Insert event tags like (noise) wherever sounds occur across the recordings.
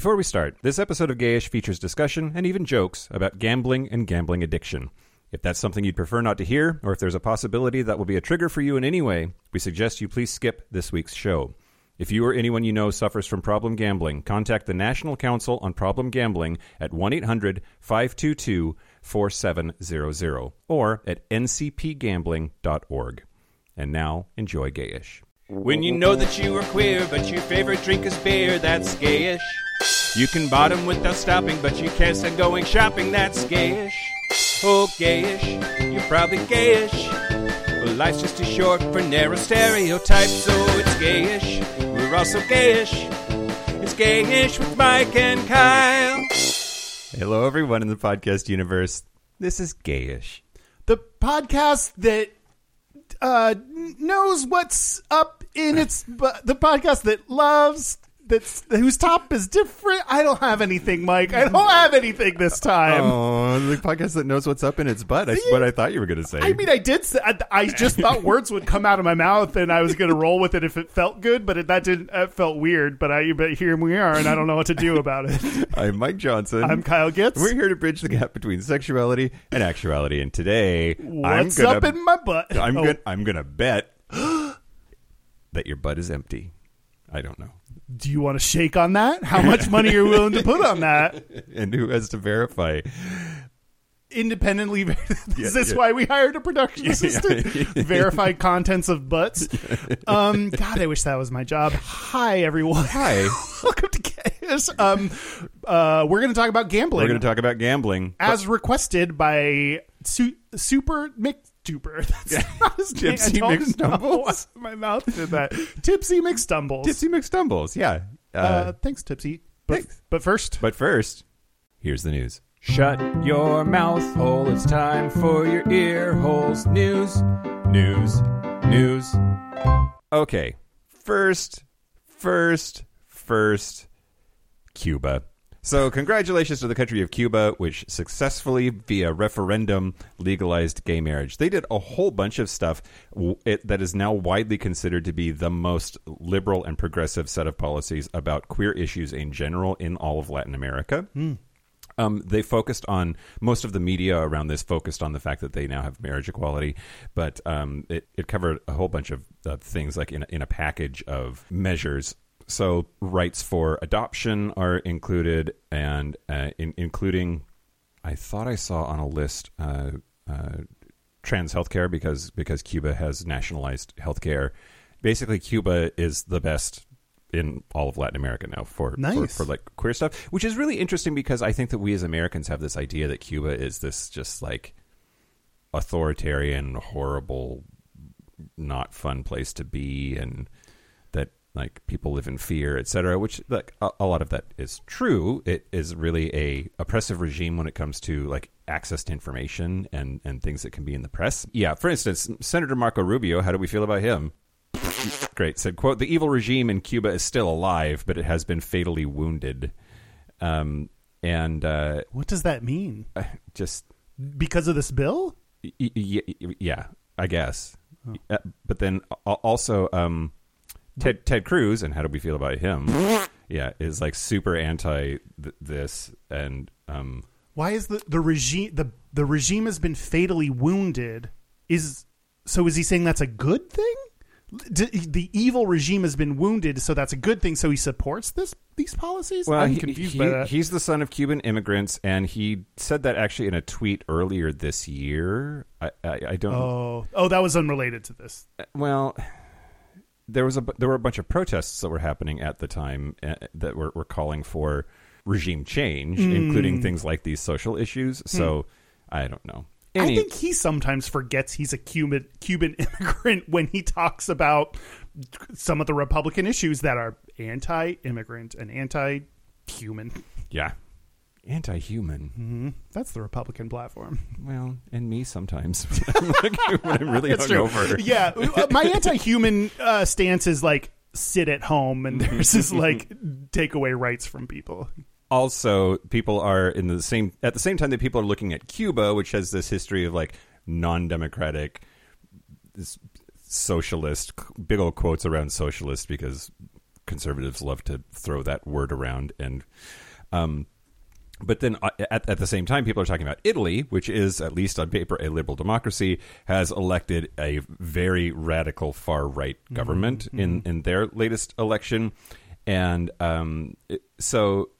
Before we start, this episode of Gayish features discussion and even jokes about gambling and gambling addiction. If that's something you'd prefer not to hear, or if there's a possibility that will be a trigger for you in any way, we suggest you please skip this week's show. If you or anyone you know suffers from problem gambling, contact the National Council on Problem Gambling at 1 800 522 4700 or at ncpgambling.org. And now, enjoy Gayish. When you know that you are queer, but your favorite drink is beer, that's gayish. You can bottom without stopping, but you can't stand going shopping, that's gayish. Oh, gayish, you're probably gayish. Well, life's just too short for narrow stereotypes, so it's gayish. We're also gayish. It's gayish with Mike and Kyle. Hello, everyone in the podcast universe. This is gayish. the podcast that uh, knows what's up in its (laughs) the podcast that loves that's whose top is different. I don't have anything, Mike. I don't have anything this time. Oh, the podcast that knows what's up in its butt. That's what I thought you were going to say. I mean, I did. Say, I, I just thought (laughs) words would come out of my mouth, and I was going to roll with it if it felt good. But it, that didn't. It felt weird. But I. But here we are, and I don't know what to do about it. (laughs) I'm Mike Johnson. I'm Kyle Getz. We're here to bridge the gap between sexuality and actuality. And today, What's I'm gonna, up in my butt? I'm Oh, gonna, I'm gonna bet (gasps) that your butt is empty. I don't know. Do you want to shake on that? How much money are you willing to put on that? (laughs) And who has to verify? independently. (laughs) is Yeah, this yeah. why we hired a production assistant? (laughs) Verify contents of butts. Um, God, I wish that was my job. Hi, everyone. Hi. Welcome to Chaos. Um, uh, we're going to talk about gambling We're going to talk about gambling. as requested by Su- Super McDuper. (laughs) That's not his name. I Tipsy don't McStumbles? know My mouth did that. Tipsy McStumbles. Tipsy McStumbles. Yeah. Uh, Uh, thanks, Tipsy. But, thanks. but first, But first, here's the news. Shut your mouth hole. It's time for your ear holes. News, news, news. Okay. First, first, first, Cuba. So, congratulations to the country of Cuba, which successfully, via referendum, legalized gay marriage. They did a whole bunch of stuff that is now widely considered to be the most liberal and progressive set of policies about queer issues in general in all of Latin America. Um, they focused on most of the media around this focused on the fact that they now have marriage equality, but um, it, it covered a whole bunch of uh, things like in a, in a package of measures. So rights for adoption are included, and uh, in, including, I thought I saw on a list uh, uh, trans healthcare because because Cuba has nationalized healthcare. Basically, Cuba is the best in all of Latin America now for, for Nice. for like queer stuff, which is really interesting because I think that we as Americans have this idea that Cuba is this just like authoritarian, horrible, not fun place to be, and like people live in fear, etc. Which like a, a lot of that is true. It is really a oppressive regime when it comes to like access to information and and things that can be in the press. Yeah, for instance, Senator Marco Rubio. How do we feel about him? Great. Said, quote, the evil regime in Cuba is still alive, but it has been fatally wounded. Um, and uh, what does that mean? just, Because of this bill? y- y- y- yeah, I guess. Uh, but then also, um, Ted, Ted Cruz, and how do we feel about him? (laughs) yeah, is like super anti th- this. And um, Why is the the regime the the regime has been fatally wounded? Is so? Is he saying that's a good thing? D- the evil regime has been wounded, so that's a good thing. So he supports this these policies. Well, I'm he- confused he- by that. He's the son of Cuban immigrants, and he said that actually in a tweet earlier this year. I, I, I don't. oh, oh, that was unrelated to this. Well, there was a there were a bunch of protests that were happening at the time uh, that were, were calling for regime change, Hmm. including things like these social issues. So I don't know. I think he sometimes forgets he's a Cuban Cuban (laughs) immigrant when he talks about some of the Republican issues that are anti-immigrant and anti-human. yeah, anti-human. That's the Republican platform. Well, and me sometimes (laughs) when I'm really That's true. hungover. Yeah, uh, my anti-human uh, stance is like sit at home, and there's this (laughs) like take away rights from people. also people are in the same at the same time that people are looking at Cuba, which has this history of like non-democratic, this socialist, big old quotes around socialist because conservatives love to throw that word around, and um, but then uh, at, at the same time, people are talking about Italy, which is, at least on paper, a liberal democracy, has elected a very radical far right government in, in their latest election. And um, so,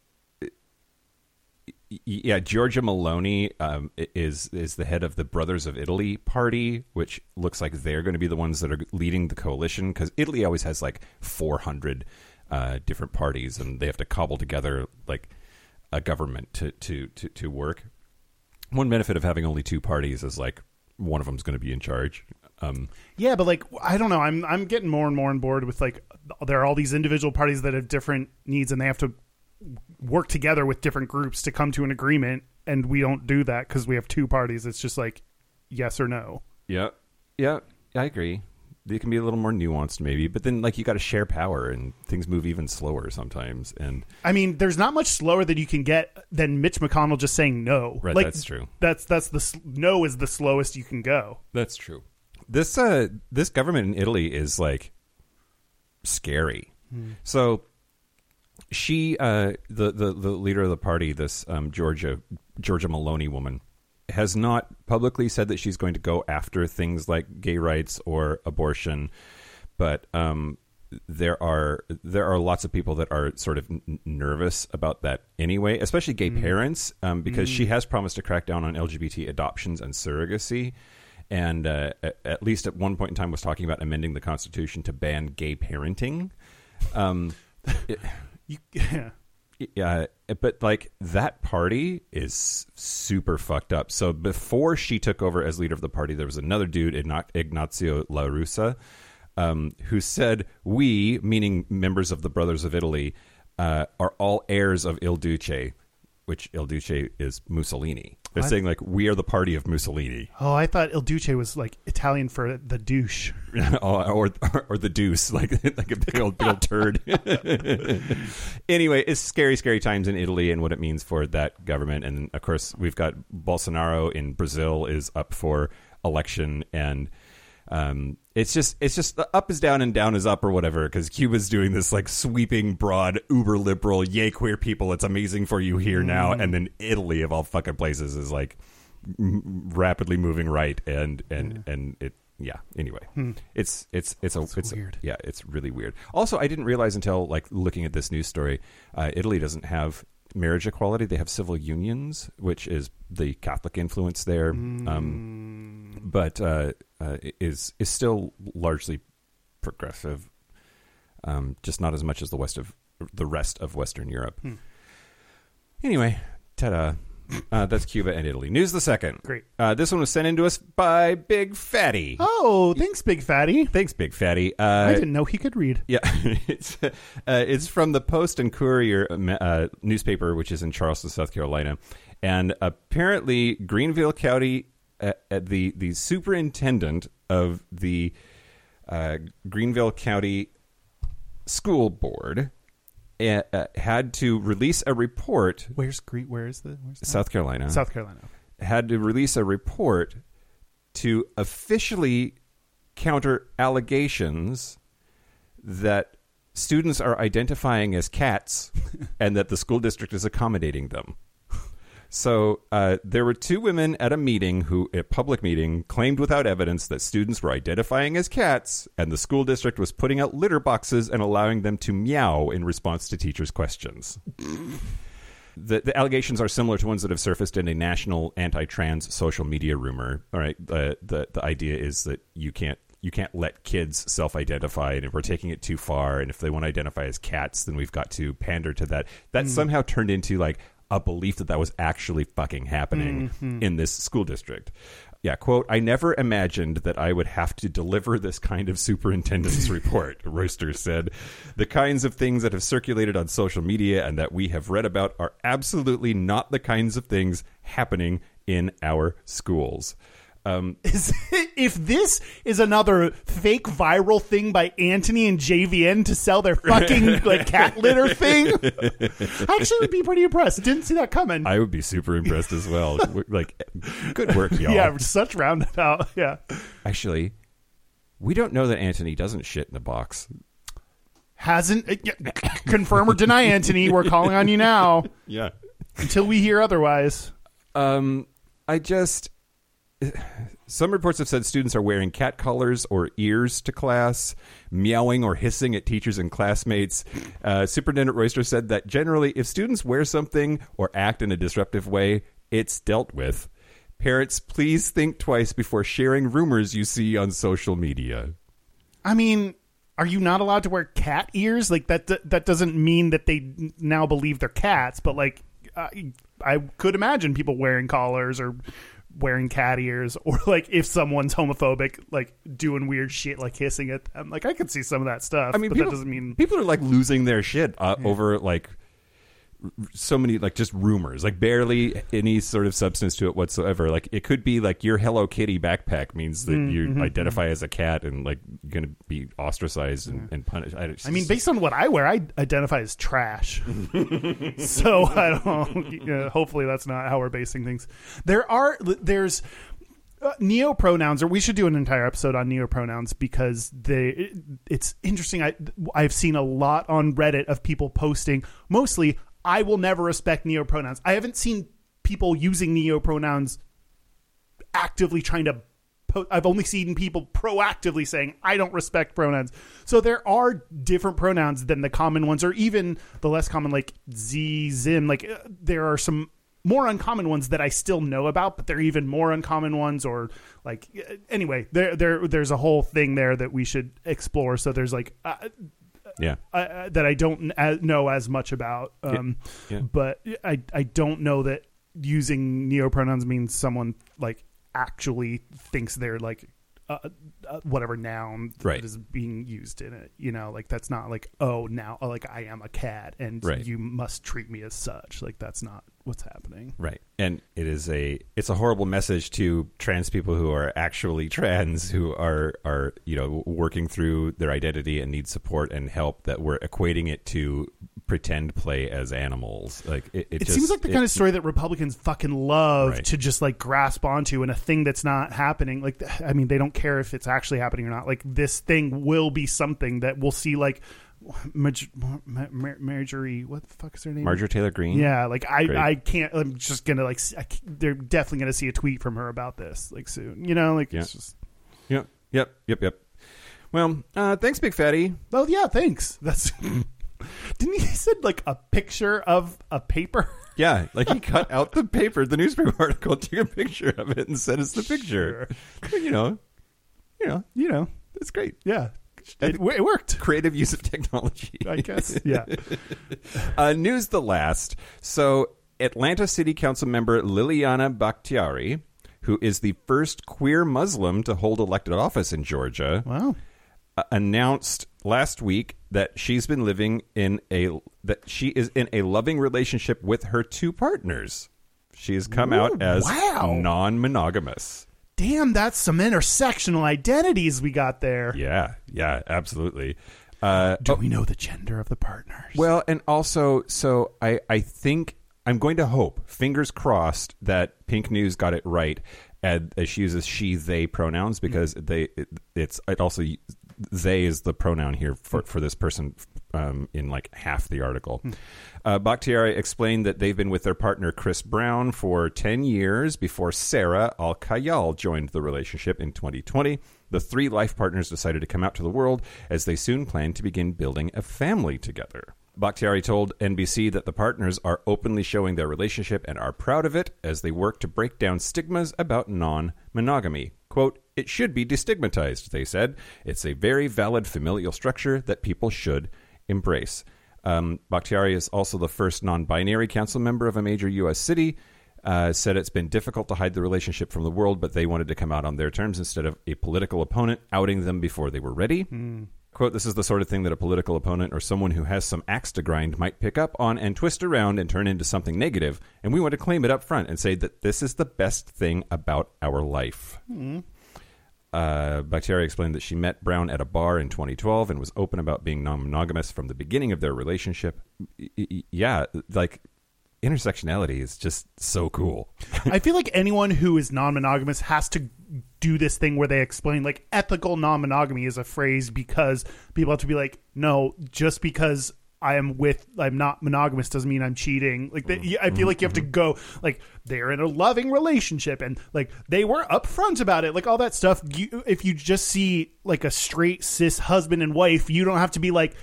yeah, Giorgia Meloni um, is is the head of the Brothers of Italy party, which looks like they're going to be the ones that are leading the coalition because Italy always has like 400 uh, different parties, and they have to cobble together like a government to to to, to work. One benefit of having only two parties is like one of them's going to be in charge. Um, Yeah, but like I don't know, I'm I'm getting more and more on board with like there are all these individual parties that have different needs and they have to work together with different groups to come to an agreement and we don't do that cuz we have two parties. It's just like yes or no. yeah, yeah, I agree. They can be a little more nuanced, maybe, but then like you got to share power, and things move even slower sometimes. And I mean, there's not much slower that you can get than Mitch McConnell just saying no. Right, like, that's true. That's that's the no is the slowest you can go. That's true. This uh this government in Italy is like scary. So she uh the, the the leader of the party, this um Giorgia Giorgia Meloni woman, has not publicly said that she's going to go after things like gay rights or abortion, but um there are there are lots of people that are sort of n- nervous about that anyway, especially gay parents, um, because she has promised to crack down on LGBT adoptions and surrogacy, and uh, at, at least at one point in time was talking about amending the constitution to ban gay parenting. Um, it- (laughs) You, (laughs) yeah. Yeah, but like that party is super fucked up. So before she took over as leader of the party, there was another dude, Igna- Ignazio La Russa, um, who said, "We, meaning members of the Brothers of Italy, uh, are all heirs of Il Duce." Which Il Duce is Mussolini. They're What? saying like we are the party of Mussolini, Oh, I thought Il Duce was like Italian for the douche. (laughs) or, or or the deuce, (laughs) like like a big old big old turd. (laughs) anyway, it's scary, scary times in Italy and what it means for that government. And of course, we've got Bolsonaro in Brazil is up for election, and um, it's just it's just the up is down and down is up or whatever. Because Cuba's doing this like sweeping, broad, uber liberal, yay queer people. It's amazing for you here now, and then Italy of all fucking places is like m- rapidly moving right, and and and it. Yeah. Anyway, it's it's it's a it's weird. yeah, it's really weird. Also, I didn't realize until like looking at this news story, uh, Italy doesn't have marriage equality. They have civil unions, which is the Catholic influence there, um, but uh, uh, is is still largely progressive. Um, just not as much as the west of the rest of Western Europe. Anyway, ta-da. Uh, that's Cuba and Italy. News the second. Great. Uh, this one was sent in to us by Big Fatty. Oh, thanks, Big Fatty. Thanks, Big Fatty. Uh, I didn't know he could read. (laughs) yeah, it's uh, it's from the Post and Courier uh, newspaper, which is in Charleston, South Carolina, and apparently Greenville County, uh, the the superintendent of the uh, Greenville County School Board, uh, uh, had to release a report. Where's Gre- Where is the where's the South Carolina South Carolina? had to release a report to officially counter allegations that students are identifying as cats (laughs) and that the school district is accommodating them. So uh, there were two women at a meeting who, a public meeting, claimed without evidence that students were identifying as cats, and the school district was putting out litter boxes and allowing them to meow in response to teachers' questions. The, the allegations are similar to ones that have surfaced in a national anti-trans social media rumor. All right, the the the idea is that you can't you can't let kids self-identify, and if we're taking it too far, and if they want to identify as cats, then we've got to pander to that. That somehow turned into like a belief that that was actually fucking happening mm-hmm. in this school district. Yeah, quote, I never imagined that I would have to deliver this kind of superintendent's (laughs) report, Royster said. The kinds of things that have circulated on social media and that we have read about are absolutely not the kinds of things happening in our schools. Um, (laughs) Is if this is another fake viral thing by Anthony and JVN to sell their fucking (laughs) like cat litter thing, I actually would be pretty impressed. Didn't see that coming. I would be super impressed as well. (laughs) like, good work, y'all. yeah, such roundabout. Yeah. Actually, we don't know that Anthony doesn't shit in the box. Hasn't uh, yeah, confirm or deny, Anthony. We're calling on you now Yeah. until we hear otherwise. Um, I just. Some reports have said students are wearing cat collars or ears to class, meowing or hissing at teachers and classmates. Uh, Superintendent Royster said that generally, if students wear something or act in a disruptive way, it's dealt with. Parents, please think twice before sharing rumors you see on social media. I mean, are you not allowed to wear cat ears? Like that that doesn't mean that they now believe they're cats, but like I, I could imagine people wearing collars or wearing cat ears or (laughs) like if someone's homophobic like doing weird shit like hissing at them. Like I could see some of that stuff. I mean, but people, that doesn't mean people are like losing their shit uh, over like so many like just rumors, like barely any sort of substance to it whatsoever. Like it could be like your Hello Kitty backpack means that Mm, you mm-hmm, identify as a cat and like you're going to be ostracized and, and punished. I, I mean, based on what I wear, I identify as trash. (laughs) so I don't. You know, hopefully, that's not how we're basing things. There are there's uh, neo pronouns, or we should do an entire episode on neo pronouns because they it, it's interesting. I I've seen a lot on Reddit of people posting mostly. I will never respect neo pronouns. I haven't seen people using neo pronouns actively trying to I've only seen people proactively saying I don't respect pronouns. So there are different pronouns than the common ones or even the less common like z zim like uh, there are some more uncommon ones that I still know about but there are even more uncommon ones or like uh, anyway there there there's a whole thing there that we should explore so there's like uh, yeah, uh, that I don't know as much about. Um, Yeah. But I I don't know that using neopronouns means someone like actually thinks they're like uh, uh, whatever noun Right. that is being used in it. You know, like that's not like oh now like I am a cat and Right. you must treat me as such. Like that's not what's happening. right. And it is a it's a horrible message to trans people who are actually trans who are are you know working through their identity and need support and help that we're equating it to pretend play as animals. Like it, it, It just- seems like the it- kind of story that Republicans fucking love Right. to just like grasp onto and a thing that's not happening. Like, I mean, they don't care if it's actually happening or not. Like, this thing will be something that we'll see, like, Marj- Mar- Mar- Marjorie, what the fuck is her name? Marjorie Taylor Greene. Yeah, like I, Great. I can't. I'm just gonna like. they're definitely gonna see a tweet from her about this like soon. You know, like Yeah. it's just. Yep. Yep. Yep. Yep. Well, uh, thanks, Big Fatty. Oh yeah, thanks. That's. (laughs) Didn't he send like a picture of a paper? (laughs) Yeah, like he cut out the paper, the newspaper (laughs) article, took a picture of it, and sent us the picture. You know, you know, You know, it's great. yeah, it, it worked. Creative use of technology. I guess. Yeah. (laughs) Uh, news the last. So, Atlanta City Council member Liliana Bakhtiari, who is the first queer Muslim to hold elected office in Georgia, Wow. uh, announced last week that she's been living in a that she is in a loving relationship with her two partners. She has come out as wow. non-monogamous. Damn, that's some intersectional identities we got there. Yeah, yeah, absolutely. Uh, Do we know the gender of the partners? Well, and also, so I, I think I'm going to hope, fingers crossed, that Pink News got it right, and as she uses she they pronouns because they it, it's it also they is the pronoun here for for this person um, in like half the article. Uh, Bakhtiari explained that they've been with their partner Chris Brown for 10 years before Sarah Al Kayal joined the relationship in 2020. The three life partners decided to come out to the world as they soon plan to begin building a family together. Bakhtiari told NBC that the partners are openly showing their relationship and are proud of it as they work to break down stigmas about non monogamy. Quote, it should be destigmatized, they said. It's a very valid familial structure that people should embrace. Um, Bakhtiari is also the first non binary council member of a major U.S. city. Uh, said it's been difficult to hide the relationship from the world, but they wanted to come out on their terms instead of a political opponent outing them before they were ready. Quote, this is the sort of thing that a political opponent or someone who has some axe to grind might pick up on and twist around and turn into something negative, and we want to claim it up front and say that this is the best thing about our life. Uh, Bakhtiari explained that she met Brown at a bar in 2012 and was open about being non monogamous from the beginning of their relationship. Y- y- yeah, like intersectionality is just so cool. I feel like anyone who is non-monogamous has to do this thing where they explain like ethical non-monogamy is a phrase because people have to be like, no, just because I am with I'm not monogamous doesn't mean I'm cheating. Like they, I feel like you have to go like they're in a loving relationship and like they were upfront about it. Like all that stuff. You, if you just see like a straight cis husband and wife, you don't have to be like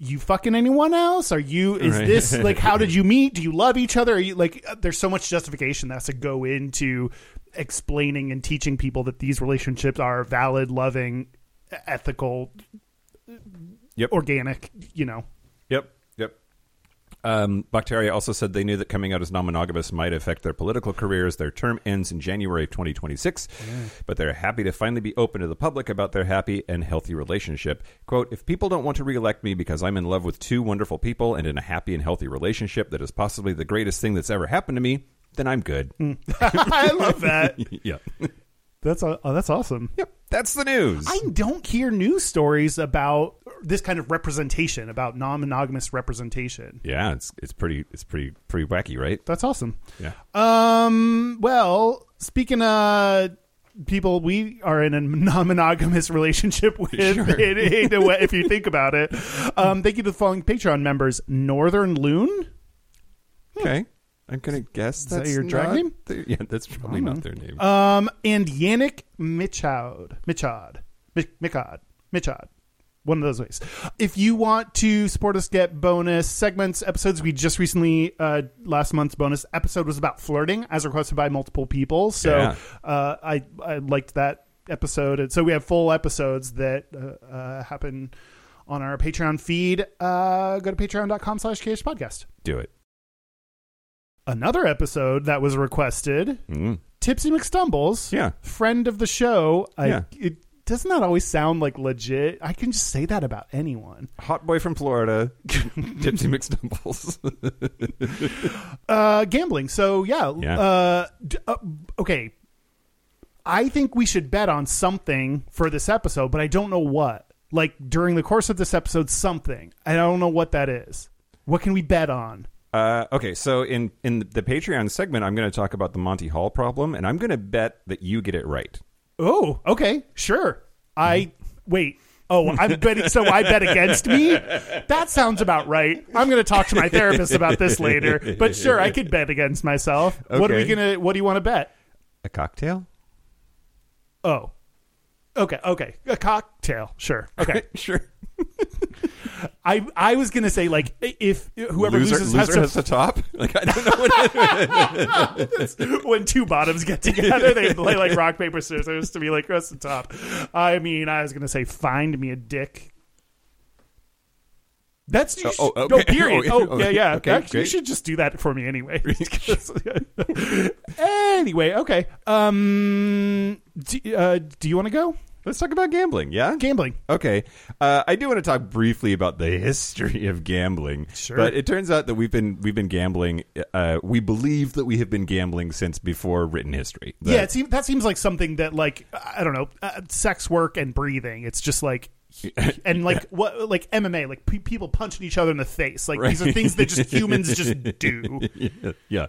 you fucking anyone else? Are you is Right. this like how did (laughs) you meet? Do you love each other? Are you like uh, there's so much justification that has to go into explaining and teaching people that these relationships are valid, loving, ethical, Yep. organic, you know. Yep. Yep. Um, Bakhtiari also said they knew that coming out as non-monogamous might affect their political careers. Their term ends in January of 2026, but they're happy to finally be open to the public about their happy and healthy relationship. "Quote: If people don't want to reelect me because I'm in love with two wonderful people and in a happy and healthy relationship that is possibly the greatest thing that's ever happened to me, then I'm good." (laughs) I love that. (laughs) yeah. That's uh, oh, that's awesome. Yep. That's the news. I don't hear news stories about this kind of representation, about non-monogamous representation. yeah, it's it's pretty it's pretty pretty wacky, right? That's awesome. Yeah. Um. Well, speaking of people we are in a non-monogamous (laughs) relationship with, Sure. in, in way, if you think about it. Um. Thank you to the following Patreon members: Northern Loon. Okay. I'm gonna guess that that's your drag not name? their- yeah, that's probably not their name. Um, and Yannick Michaud. Michaud. Mi- Michaud. Michaud. One of those ways. If you want to support us, get bonus segments, episodes. We just recently, uh, last month's bonus episode was about flirting, as requested by multiple people. So Yeah. uh, I I liked that episode, and so we have full episodes that uh, uh, happen on our Patreon feed. Uh, go to patreon.com/slash KH podcast. Do it. Another episode that was requested Mm. Tipsy McStumbles, Yeah. friend of the show. I, Yeah. It doesn't that always sound like legit. I can just say that about anyone. Hot boy from Florida, (laughs) Tipsy McStumbles. (laughs) Uh, gambling. So yeah. Yeah. Uh, d- uh, okay. I think we should bet on something for this episode, but I don't know what. Like during the course of this episode, something. I don't know what that is. What can we bet on? Uh, okay, so in in the Patreon segment, I'm going to talk about the Monty Hall problem, and I'm going to bet that you get it right. Oh, okay, sure. I wait. Oh, I'm betting. So I bet against me. That sounds about right. I'm going to talk to my therapist about this later. But sure, I could bet against myself. What are we gonna? What do you want to bet? A cocktail? Oh, okay, okay, a cocktail. Sure. Okay. (laughs) sure. I I was gonna say like if whoever loser loses loser has has the top. (laughs) Like I don't know what. (laughs) when two bottoms get together, they play like rock paper scissors to be like what's the top. I mean, I was gonna say find me a dick. That's you Oh, sh- oh, no okay. (laughs) period. Oh, Oh, yeah, yeah. okay, Actually, you should just do that for me anyway. anyway, okay. Um, do, uh, do you want to go Let's talk about gambling. Yeah. gambling? Okay, uh, I do want to talk briefly about the (laughs) history of gambling. Sure. but it turns out that we've been we've been gambling. Uh, we believe that we have been gambling since before written history. That- yeah, it seems, that seems like something that like I don't know, uh, sex work and breathing. It's just like (laughs) and like what like MMA, like pe- people punching each other in the face. Like these are things that just (laughs) humans just do. yeah, yeah,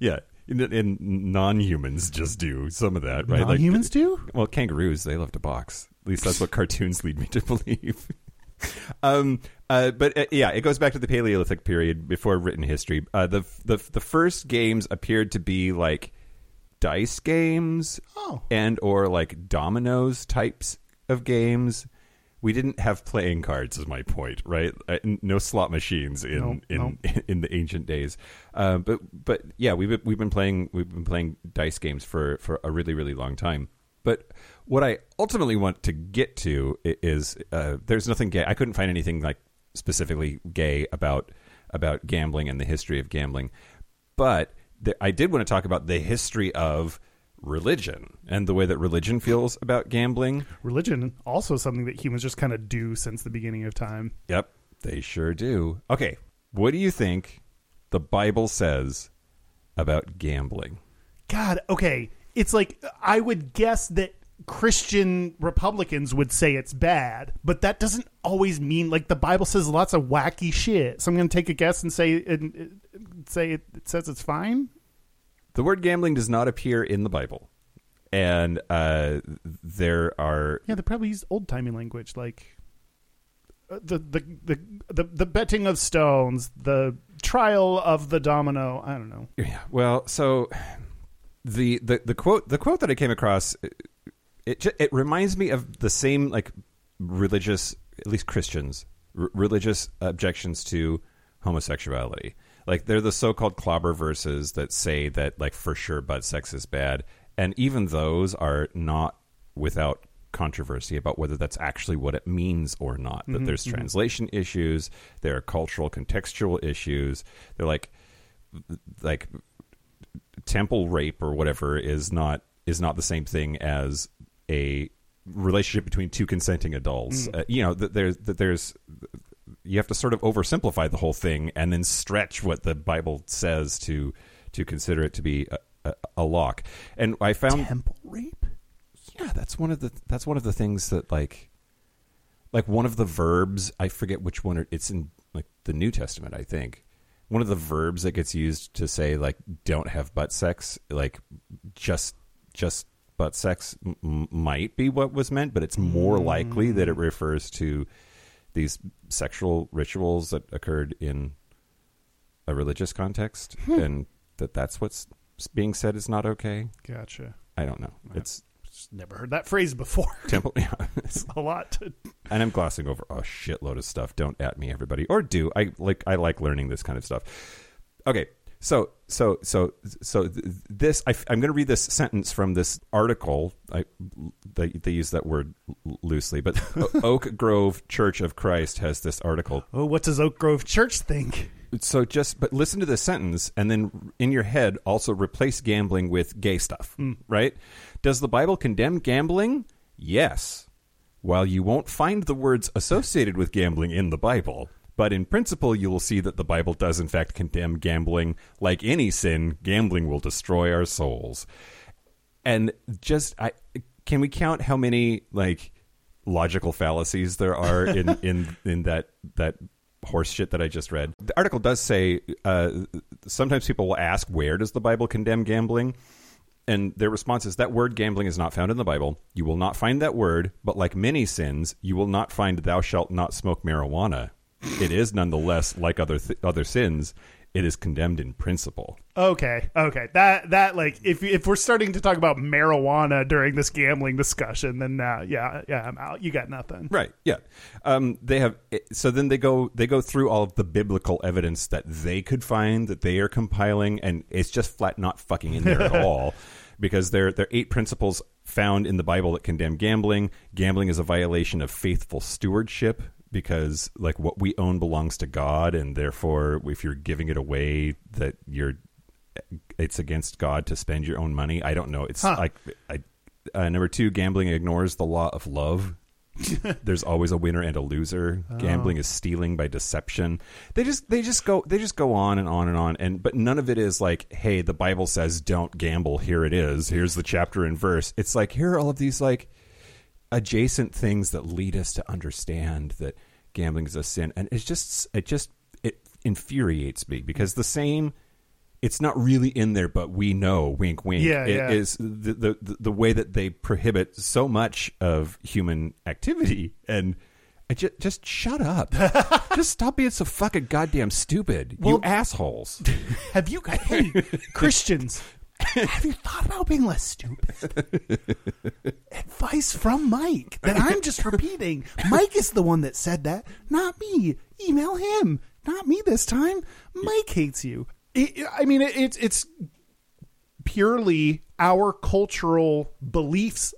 yeah. And, non-humans just do some of that, right? Like- humans do. Well, kangaroos, they love to box. At least that's what (laughs) cartoons lead me to believe. (laughs) um, uh, but uh, yeah, it goes back to the Paleolithic period before written history. Uh, the the the first games appeared to be like dice games, Oh. and or like dominoes types of games. We didn't have playing cards, is my point, right? Uh, no slot machines in No, in (laughs) in the ancient days. Uh, but but yeah, we've been- we've been playing we've been playing dice games for for a really really long time. But what I ultimately want to get to is uh, there's nothing gay. I couldn't find anything like specifically gay about about gambling and the history of gambling. But th- I did want to talk about the history of religion and the way that religion feels about gambling. Religion also something that humans just kind of do since the beginning of time. Yep, they sure do. Okay, what do you think the Bible says about gambling? God, okay. It's like I would guess that Christian Republicans would say it's bad, but that doesn't always mean like the Bible says lots of wacky shit. So I'm going to take a guess and say and, uh, say it, it says it's fine. The word gambling does not appear in the Bible. and uh, there are Yeah, they probably use old timey language like uh, the, the the the the betting of stones, the trial of the domino. I don't know. Yeah. Well, so the the the quote the quote that I came across it it reminds me of the same like religious at least Christians r- religious objections to homosexuality. Like they're the so-called clobber verses that say that like for sure butt sex is bad, and even those are not without controversy about whether that's actually what it means or not. That mm-hmm, there's mm-hmm. translation issues, there are cultural contextual issues. They're like like temple rape or whatever is not is not the same thing as a relationship between two consenting adults. Mm. Uh, you know, that there's that there's you have to sort of oversimplify the whole thing and then stretch what the Bible says to to consider it to be a, a, a lock. And I found Temple rape. yeah, that's one of the that's one of the things that like like one of the verbs, I forget which one it's in like the New Testament, I think. One of the verbs that gets used to say like don't have butt sex, like just just butt sex m- might be what was meant, but it's more likely that it mm. refers to these sexual rituals that occurred in a religious context hmm. and that that's what's being said is not okay. Gotcha. I don't know. It's Just never heard that phrase before. (laughs) temple yeah. (laughs) It's a lot. To, (laughs) and I'm glossing over a shitload of stuff. Don't at me, everybody, or do. I like I like learning this kind of stuff. Okay, so so so so this I, am going to read this sentence from this article. I they, they use that word loosely, but (laughs) Oak Grove Church of Christ has this article. oh, what does Oak Grove Church think? So just but listen to this sentence, and then in your head also replace gambling with gay stuff. Hmm. Right? Does the Bible condemn gambling? Yes. While you won't find the words associated with gambling in the Bible, but in principle, you will see that the Bible does, in fact, condemn gambling. Like any sin, gambling will destroy our souls. And just, I can we count how many like logical fallacies there are in (laughs) in in that that horse shit that I just read? The article does say uh, sometimes people will ask, "Where does the Bible condemn gambling?" And their response is that word gambling is not found in the Bible. You will not find that word, but like many sins, you will not find thou shalt not smoke marijuana. It is nonetheless like other th- other sins, it is condemned in principle. Okay, okay. That that like if if we're starting to talk about marijuana during this gambling discussion, then uh, yeah, yeah, I'm out. You got nothing. Right. Yeah. Um, they have. So then they go. They go through all of the biblical evidence that they could find that they are compiling, and it's just flat not fucking in there at (laughs) all, because there there are eight principles found in the Bible that condemn gambling. Gambling is a violation of faithful stewardship because like what we own belongs to God, and therefore if you're giving it away, that you're it's against God to spend your own money. I don't know. It's Huh. like I, uh, number two, gambling ignores the law of love. (laughs) There's always a winner and a loser. Gambling is stealing by deception. They just they just go they just go on and on and on and but none of it is like, hey, the Bible says don't gamble. Here it is. Here's the chapter and verse. It's like here are all of these like adjacent things that lead us to understand that gambling is a sin and it's just it just it infuriates me because the same it's not really in there but we know wink wink Yeah, It yeah. is the, the the way that they prohibit so much of human activity and I just just shut up (laughs) just stop being so fucking goddamn stupid Well- you assholes (laughs) Have you got hey (laughs) Christians? Have you thought about being less stupid? (laughs) Advice from Mike that I'm just repeating. Mike is the one that said that, not me. Email him, not me this time. Mike hates you. It, I mean, it, it's it's purely our cultural beliefs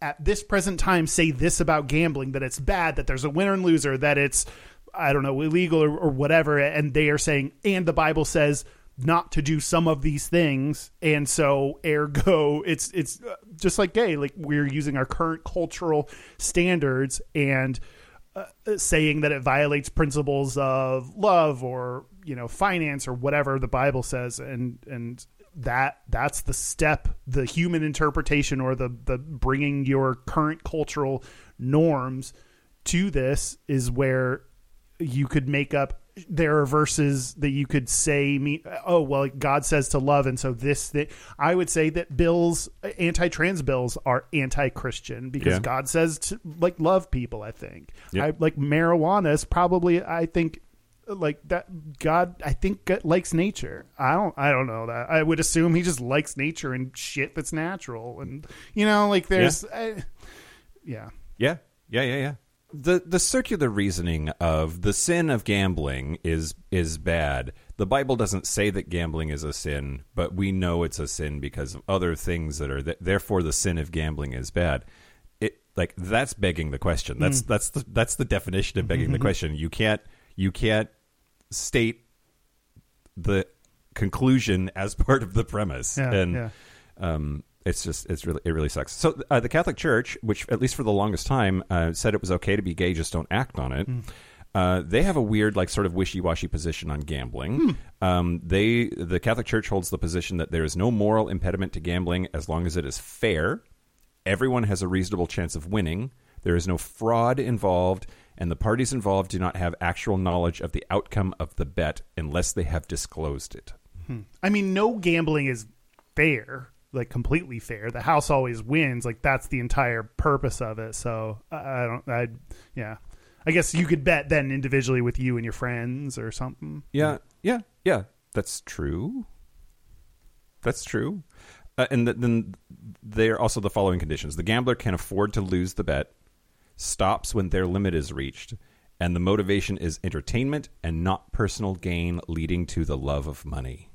at this present time say this about gambling that it's bad that there's a winner and loser that it's i don't know illegal or, or whatever and they are saying and the bible says not to do some of these things and so ergo it's it's uh, just like gay like we're using our current cultural standards and uh, saying that it violates principles of love or you know finance or whatever the bible says and and that that's the step the human interpretation or the the bringing your current cultural norms to this is where you could make up there are verses that you could say me oh well god says to love and so this that i would say that bills anti-trans bills are anti-christian because Yeah. god says to like love people i think Yep. I, like marijuana is probably i think like that god i think uh, likes nature i don't i don't know that i would assume he just likes nature and shit that's natural and you know like there's I, yeah Yeah, yeah, yeah, yeah. The the circular reasoning of the sin of gambling is is bad. The Bible doesn't say that gambling is a sin, but we know it's a sin because of other things that are th- therefore the sin of gambling is bad. It like that's begging the question. That's that's the that's the definition of begging the (laughs) question. You can't you can't state the conclusion as (laughs) part of the premise. Yeah, and yeah. um, it's just it's really it really sucks. So uh, the Catholic Church, which at least for the longest time uh, said it was okay to be gay, just don't act on it. Uh, they have a weird, like, sort of wishy-washy position on gambling. Um, they, the Catholic Church, holds the position that there is no moral impediment to gambling as long as it is fair. Everyone has a reasonable chance of winning. There is no fraud involved, and the parties involved do not have actual knowledge of the outcome of the bet unless they have disclosed it. I mean, no gambling is fair, like completely fair. The house always wins. Like that's the entire purpose of it. So I, don't. I yeah. I guess you could bet then individually with you and your friends or something. Yeah, yeah, yeah. That's true. That's true. Uh, and th- then there are also the following conditions: the gambler can afford to lose the bet, stops when their limit is reached, and the motivation is entertainment and not personal gain, leading to the love of money.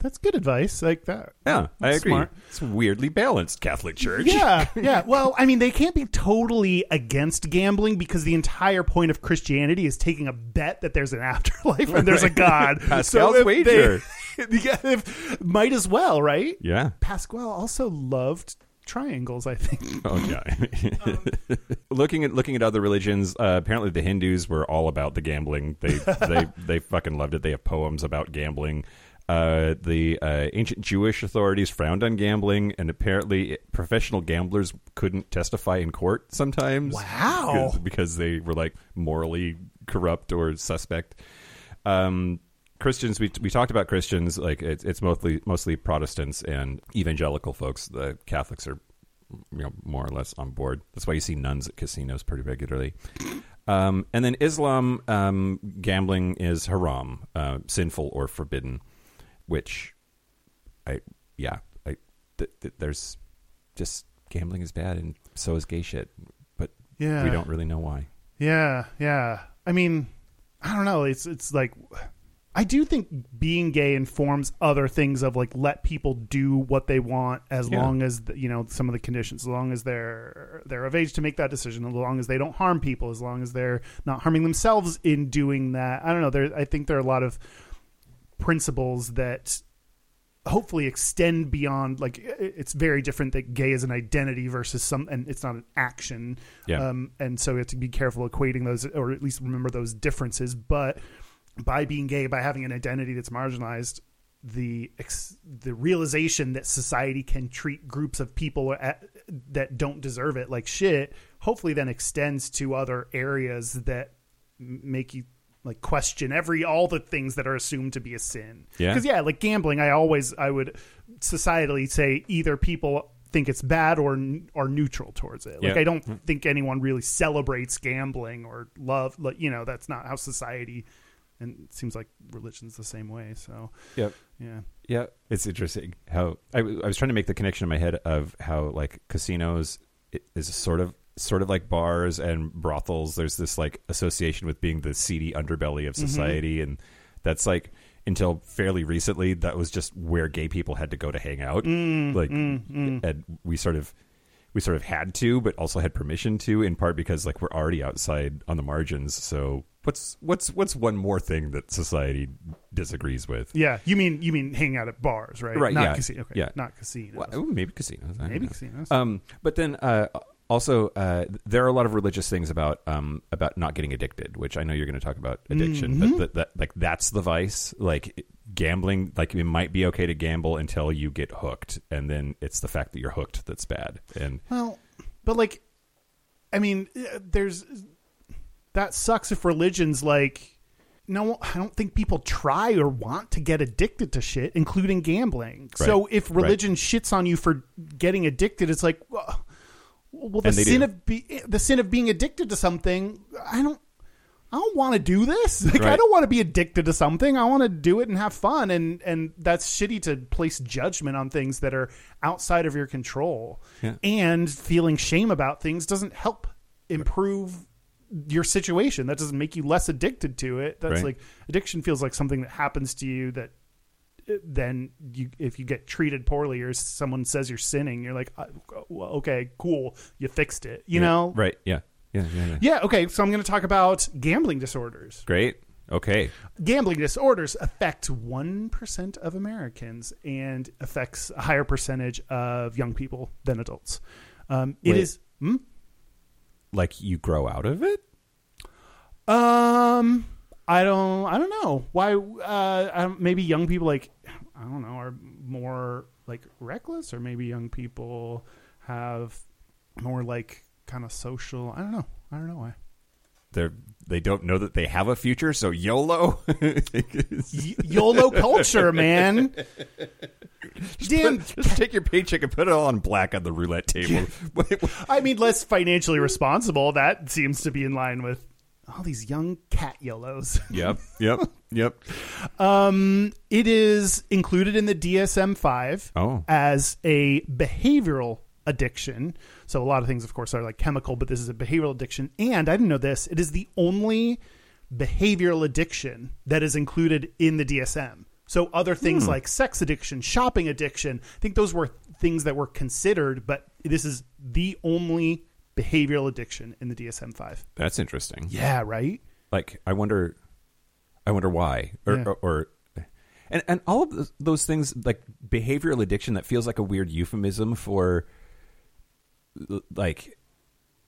That's good advice. Like that. Yeah, I agree. smart. It's weirdly balanced Catholic Church. Yeah, (laughs) yeah. Well, I mean, they can't be totally against gambling because the entire point of Christianity is taking a bet that there's an (laughs) afterlife and there's a God. (laughs) Pascal's if wager. They, yeah, if, might as well, right? yeah. Pasquale also loved triangles. I think. Oh yeah. looking at looking at other religions, uh, apparently the Hindus were all about the gambling. They they they fucking loved it. They have poems about gambling. Uh, the uh, ancient Jewish authorities frowned on gambling, and apparently professional gamblers couldn't testify in court sometimes. Wow. because, they were like morally corrupt or suspect. Um, Christians, we we talked about Christians. Like it's it's mostly mostly Protestants and evangelical folks. The Catholics are you know more or less on board. That's why you see nuns at casinos pretty regularly. Um, and then Islam, um, gambling is haram, uh, sinful or forbidden. Which, I yeah, I th- th- there's just gambling is bad and so is gay shit, but Yeah. we don't really know why. Yeah, yeah. I mean, I don't know. It's it's like I do think being gay informs other things of like let people do what they want as Yeah. long as you know some of the conditions, as long as they're they're of age to make that decision, as long as they don't harm people, as long as they're not harming themselves in doing that. I don't know. There, I think there are a lot of principles that hopefully extend beyond like it's very different that gay is an identity versus some and it's not an action Yeah. um, and so we have to be careful equating those or at least remember those differences but by being gay by having an identity that's marginalized the ex- the realization that society can treat groups of people at, that don't deserve it like shit hopefully then extends to other areas that make you like question every all the things that are assumed to be a sin. Yeah. because yeah like gambling i always i would societally say either people think it's bad or or neutral towards it. Like Yeah. i don't hmm. think anyone really celebrates gambling or love like you know that's not how society and it seems like religion's the same way so. Yeah, yeah. Yeah, it's interesting how I, I was trying to make the connection in my head of how like casinos is sort of sort of like bars and brothels. There's this like association with being the seedy underbelly of society, and that's like until fairly recently that was just where gay people had to go to hang out. like, and we sort of we sort of had to, but also had permission to, in part because like we're already outside on the margins. So what's what's what's one more thing that society disagrees with? yeah you mean you mean hanging out at bars right Right, not yeah. casino okay Yeah. not casinos Well, maybe casinos. I maybe casinos Um, but then uh, also uh, there are a lot of religious things about um, about not getting addicted, which I know you're going to talk about addiction, Mm-hmm. but that, that like that's the vice. Like gambling, like it might be okay to gamble until you get hooked, and then it's the fact that you're hooked that's bad. And Well, but like, I mean, uh, there's that sucks if religion's like no, I don't think people try or want to get addicted to shit, including gambling. So if right. religion shits on you for getting addicted, it's like, well, well the sin do. of be, the sin of being addicted to something. I don't. I don't want to do this. (laughs) Like I don't want to be addicted to something. I want to do it and have fun. And and that's shitty to place judgment on things that are outside of your control. Yeah. And feeling shame about things doesn't help improve your situation. That doesn't make you less addicted to it. That's Right. like addiction feels like something that happens to you that then you if you get treated poorly or someone says you're sinning, you're like, uh, okay, cool, you fixed it. You Yeah. know, Right. Yeah. Yeah. Yeah. yeah. yeah, okay, so I'm going to talk about gambling disorders. Great. Okay. Gambling disorders affect 1% of Americans and affects a higher percentage of young people than adults. Um, it Wait. is hmm? Like you grow out of it? um I don't I don't know. Why uh maybe young people like I don't know are more like reckless or maybe young people have more like kind of social. I don't know. I don't know why. They're they don't know that they have a future, so YOLO. (laughs) Y- YOLO culture, man. Damn, Just take your paycheck and put it all on black on the roulette table. (laughs) I mean, less financially responsible. That seems to be in line with all these young cat YOLOs. (laughs) yep. Yep. Yep. Um, it is included in the DSM five Oh. as a behavioral addiction. So a lot of things, of course, are like chemical, but this is a behavioral addiction. And I didn't know this. It is the only behavioral addiction that is included in the DSM. So other things like sex addiction, shopping addiction, I think those were things that were considered, but this is the only behavioral addiction in the DSM five. That's interesting. Yeah, right. Like I wonder I wonder why or Yeah. or, or and and all of those, those things like behavioral addiction that feels like a weird euphemism for like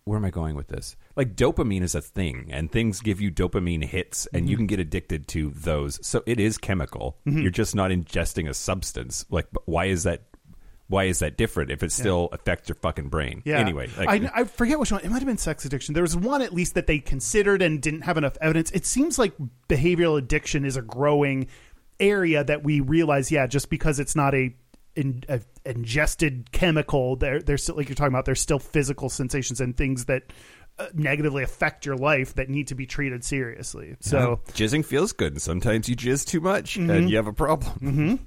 where am I going with this? Like dopamine is a thing, and things give you dopamine hits, and Mm-hmm. you can get addicted to those. So it is chemical. You're just not ingesting a substance. Like, why is that? Why is that different if it still affects your fucking brain? Yeah. Anyway, like, I, I forget which one. It might have been sex addiction. There was one at least that they considered and didn't have enough evidence. It seems like behavioral addiction is a growing area that we realize. Yeah, just because it's not a, in, a ingested chemical, there there's still like you're talking about. There's still physical sensations and things that negatively affect your life that need to be treated seriously. So. jizzing feels good, and sometimes you jizz too much, Mm-hmm. and you have a problem.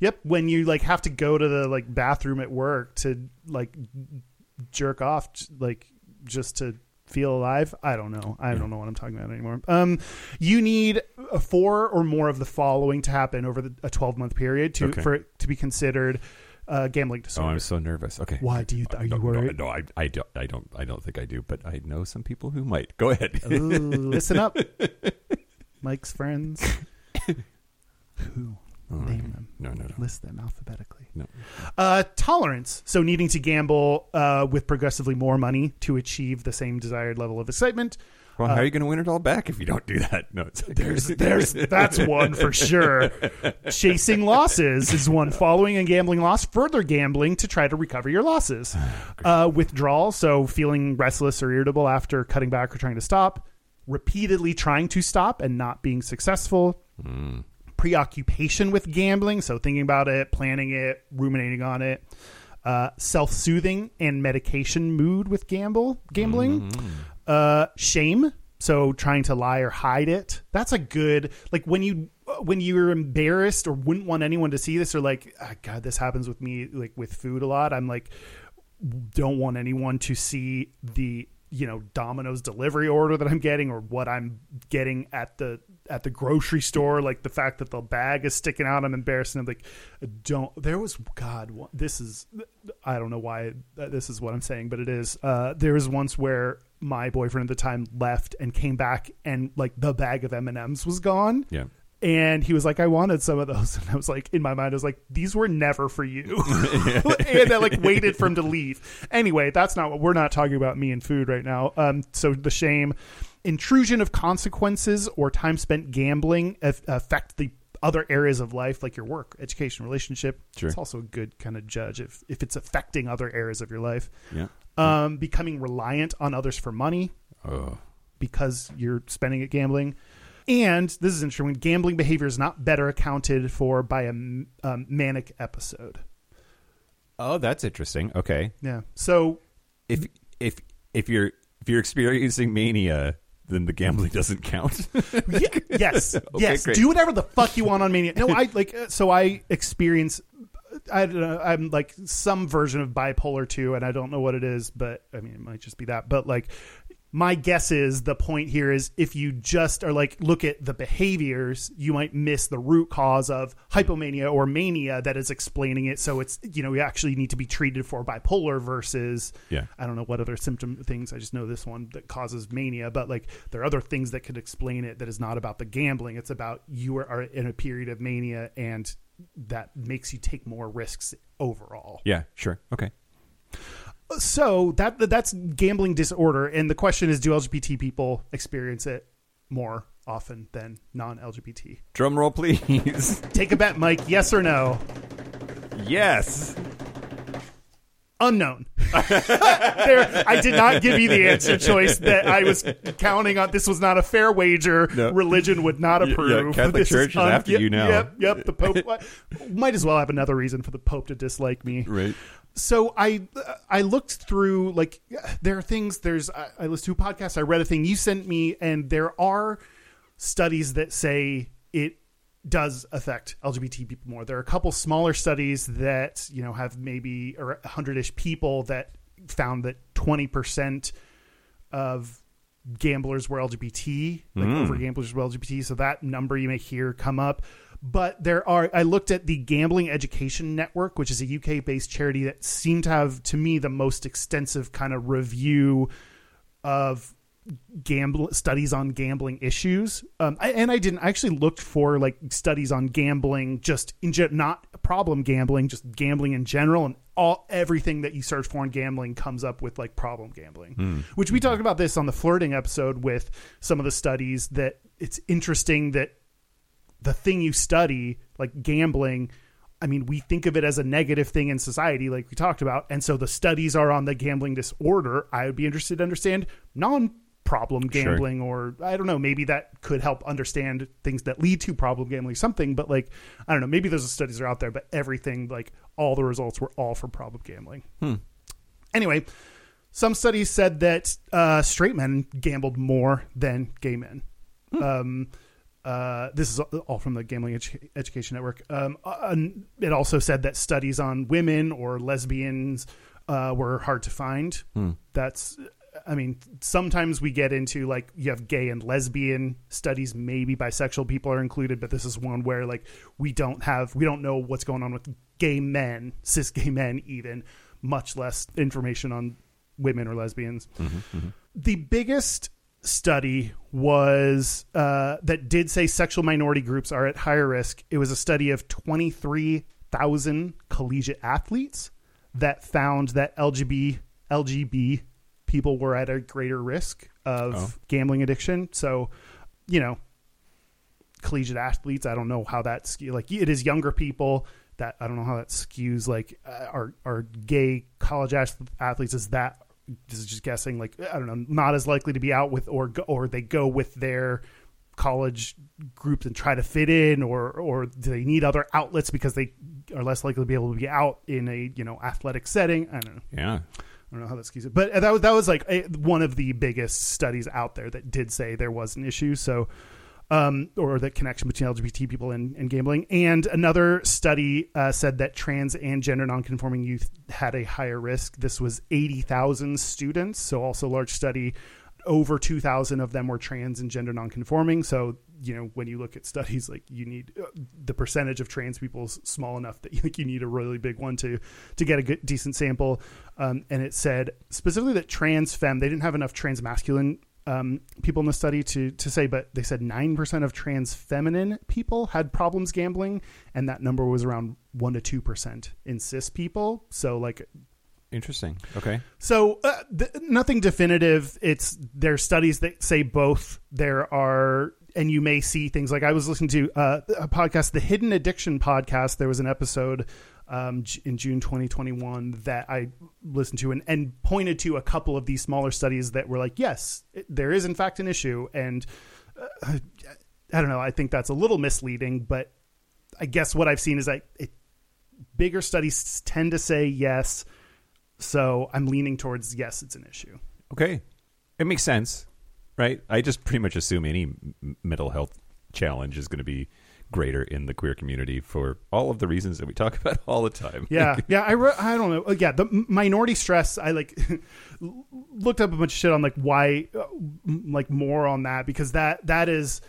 Yep, when you like have to go to the like bathroom at work to like jerk off like just to feel alive. I don't know. I don't know what I'm talking about anymore. Um you need uh, four or more of the following to happen over the, a 12 month period to Okay. for it to be considered uh, gambling Oh. I'm so nervous. Okay. Why do you are no, you no, worried? No, I, I don't. I don't. I don't think I do. But I know some people who might. Go ahead. Ooh, listen up. (laughs) Mike's friends. Who? Name them. No, no, no. List them alphabetically. No. Uh, tolerance. So needing to gamble uh, with progressively more money to achieve the same desired level of excitement. Well, how are you going to win it all back if you don't do that? No, it's (laughs) There's, (laughs) there's, that's one for sure. Chasing losses is one. Following a gambling loss, further gambling to try to recover your losses. (sighs) Uh, withdrawal. So feeling restless or irritable after cutting back or trying to stop. Repeatedly trying to stop and not being successful. Preoccupation with gambling. So thinking about it, planning it, ruminating on it. Uh, self-soothing and medication mood with gamble gambling uh shame. So trying to lie or hide it. That's a good like when you when you're embarrassed or wouldn't want anyone to see this or like ah, god this happens with me like with food a lot i'm like don't want anyone to see the you know Domino's delivery order that I'm getting or what I'm getting at the at the grocery store. Like the fact that the bag is sticking out I'm embarrassed and I'm like don't there was god this is I don't know why this is what I'm saying but it is. Uh there was once where my boyfriend at the time left and came back and like the bag of M&Ms was gone Yeah. and he was like, I wanted some of those. (laughs) And I was like, in my mind, I was like, these were never for you. (laughs) (laughs) and I like waited for him to leave. Anyway, that's not what we're not talking about me and food right now. Um, so the shame, intrusion of consequences or time spent gambling aff- affect the other areas of life, like your work, education, relationship. Sure. It's also a good kind of judge if, if it's affecting other areas of your life. Yeah. Um, becoming reliant on others for money, Oh. because you're spending it gambling. And this is interesting when gambling behavior is not better accounted for by a um, manic episode. Oh, that's interesting. Okay. Yeah. So If if if you're if you're experiencing mania, then the gambling (laughs) doesn't count. yeah, yes, (laughs) yes. great. Do whatever the fuck you want on Mania. No, I like. uh, So I experience. I don't know. I'm like some version of bipolar too, and I don't know what it is, but I mean, it might just be that. But like, my guess is the point here is if you just are like look at the behaviors, you might miss the root cause of hypomania or mania that is explaining it. So it's you know you actually need to be treated for bipolar versus Yeah. I don't know what other symptom things. I just know this one that causes mania, but like there are other things that could explain it that is not about the gambling. It's about you are, are in a period of mania and that makes you take more risks overall. yeah, sure. Okay. So that that's gambling disorder, and the question is, do LGBT people experience it more often than non-LGBT? Drum roll, please. Take a bet, Mike. Yes or no? yes. Unknown. (laughs) there, I did not give you the answer choice that I was counting on. This was not a fair wager. No. Religion would not yeah, approve. Catholic This Church is after yep, you now. Yep, yep. The Pope might as well have another reason for the Pope to dislike me. Right. So I I looked through like there are things. There's I, I listened to a podcast. I read a thing you sent me, and there are studies that say it does affect LGBT people more. There are a couple smaller studies that you know have maybe a hundred ish people that found that twenty percent of gamblers were LGBT, like hmm. over gamblers were LGBT. So that number you may hear come up. But there are, I looked at the Gambling Education Network, which is a UK based charity that seemed to have, to me, the most extensive kind of review of gamble studies on gambling issues. Um, I, and I didn't I actually looked for like studies on gambling, just in gen- not problem gambling, just gambling in general, and all everything that you search for in gambling comes up with like problem gambling. Which we talked about this on the flirting episode with some of the studies that it's interesting that the thing you study, like gambling, I mean, we think of it as a negative thing in society, like we talked about. And so the studies are on the gambling disorder. I would be interested to understand non problem gambling, or I don't know, maybe that could help understand things that lead to problem gambling, something. But like, I don't know, maybe those studies are out there, but everything, like all the results were all for problem gambling. Anyway, some studies said that uh, straight men gambled more than gay men. Um, uh, this is all from the Gambling Edu- Education Network. Um, uh, it also said that studies on women or lesbians uh, were hard to find. That's, I mean, sometimes we get into like you have gay and lesbian studies. Maybe bisexual people are included, but this is one where like we don't have, we don't know what's going on with gay men, cis gay men, even much less information on women or lesbians. The biggest study was uh, that did say sexual minority groups are at higher risk. It was a study of 23,000 collegiate athletes that found that LGB LGB people were at a greater risk of Oh. gambling addiction. So, you know, collegiate athletes, I don't know how that skew like it is younger people that I don't know how that skews like uh, are are gay college athletes is that this is just guessing like I don't know not as likely to be out with or go, or they go with their college groups and try to fit in or or do they need other outlets because they are less likely to be able to be out in a you know athletic setting I don't know Yeah. I don't know how that skews it, but that was that was like a, one of the biggest studies out there that did say there was an issue. So, um, or the connection between LGBT people and, and gambling. And another study uh, said that trans and gender nonconforming youth had a higher risk. This was eighty thousand students, so also large study. Over two thousand of them were trans and gender nonconforming. So you know when you look at studies like you need uh, the percentage of trans people is small enough that (laughs) you think you need a really big one to to get a good decent sample um, and it said specifically that trans femme they didn't have enough trans masculine um, people in the study to to say but they said 9% of trans feminine people had problems gambling and that number was around 1 to 2% in cis people so like Interesting. Okay. so uh, th- nothing definitive. It's there are studies that say both. There are and you may see things like I was listening to uh, a podcast, the Hidden Addiction podcast. There was an episode um, in June 2021 that I listened to and, and pointed to a couple of these smaller studies that were like, yes, there is in fact an issue. And uh, I don't know. I think that's a little misleading, but I guess what I've seen is that it, bigger studies tend to say yes. So I'm leaning towards yes, it's an issue. Okay, it makes sense, right? I just pretty much assume any m- mental health challenge is going to be greater in the queer community for all of the reasons that we talk (laughs) about all the time. Yeah, (laughs) yeah. I re- I don't know. Yeah, the minority stress. I like (laughs) looked up a bunch of shit on like why, uh, like more on that because that that is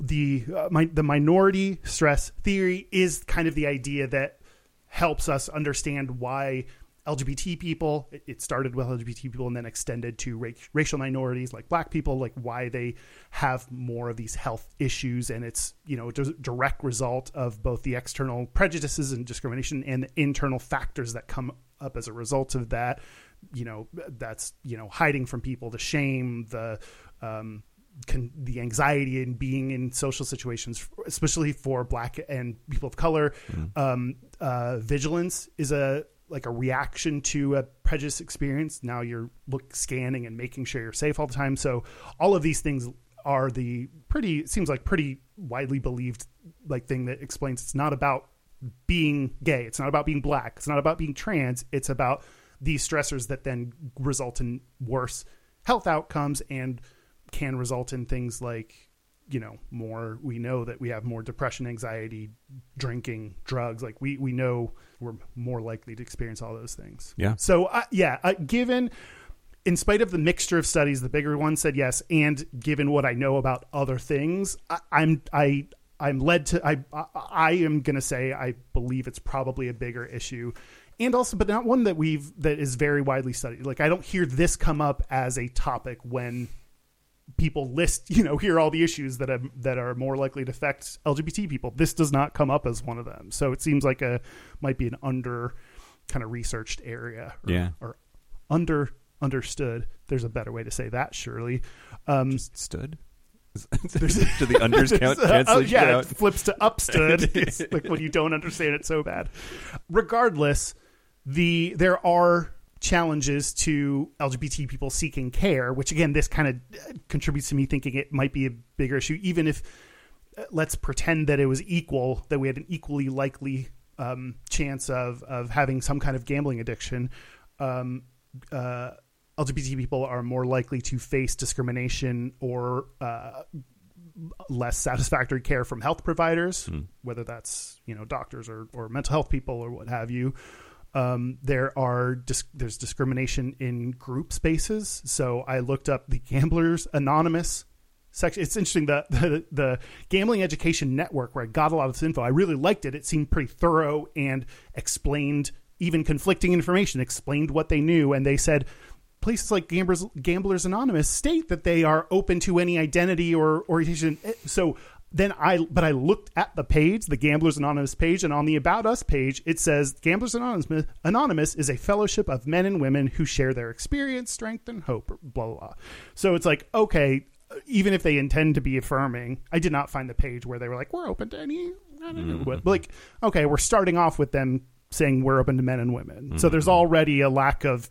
the uh, my, the minority stress theory is kind of the idea that helps us understand why LGBT people. It, started with LGBT people and then extended to ra- racial minorities like Black people, like why they have more of these health issues, and it's you know a direct result of both the external prejudices and discrimination and the internal factors that come up as a result of that. You know, that's you know hiding from people, the shame, the um, con- the anxiety in being in social situations, especially for Black and people of color. Um, uh, vigilance is a like a reaction to a prejudice experience. Now you're look scanning and making sure you're safe all the time. So all of these things are the pretty seems like pretty widely believed like thing that explains it's not about being gay. It's not about being black. It's not about being trans. It's about these stressors that then result in worse health outcomes and can result in things like you know more we know that we have more depression anxiety drinking drugs. Like we we know we're more likely to experience all those things. Yeah. so uh, yeah uh, given in spite of the mixture of studies the bigger one said yes and given what i know about other things I, i'm i i'm led to i i, I am going to say i believe it's probably a bigger issue. And also but not one that we've that is very widely studied. Like i don't hear this come up as a topic when people list you know here are all the issues that are that are more likely to affect lgbt people this does not come up as one of them so it seems like a might be an under kind of researched area or, Yeah. or under understood there's a better way to say that surely um stood. (laughs) (laughs) Do the unders count? (laughs) uh, Cancel oh, yeah, out? it flips to upstood. it's like when you don't understand it so bad. Regardless, the there are challenges to LGBT people seeking care, which again, this kind of contributes to me thinking it might be a bigger issue, even if uh, let's pretend that it was equal, that we had an equally likely um, chance of of having some kind of gambling addiction. Um, uh, LGBT people are more likely to face discrimination or uh, less satisfactory care from health providers, whether that's you know doctors or, or mental health people or what have you. Um, there are dis- there's discrimination in group spaces. So I looked up the Gamblers Anonymous section. It's interesting that (laughs) the, the Gambling Education Network, where I got a lot of this info, I really liked it. It seemed pretty thorough and explained even conflicting information, explained what they knew, and they said places like Gamblers, Gamblers Anonymous state that they are open to any identity or orientation. So then I, but I looked at the page, the Gamblers Anonymous page, and on the About Us page, it says Gamblers Anonymous, Anonymous is a fellowship of men and women who share their experience, strength, and hope. Blah blah. blah. So it's like okay, even if they intend to be affirming, I did not find the page where they were like, we're open to any. I don't know mm-hmm. what. But like, okay, we're starting off with them saying we're open to men and women. So mm-hmm. there's already a lack of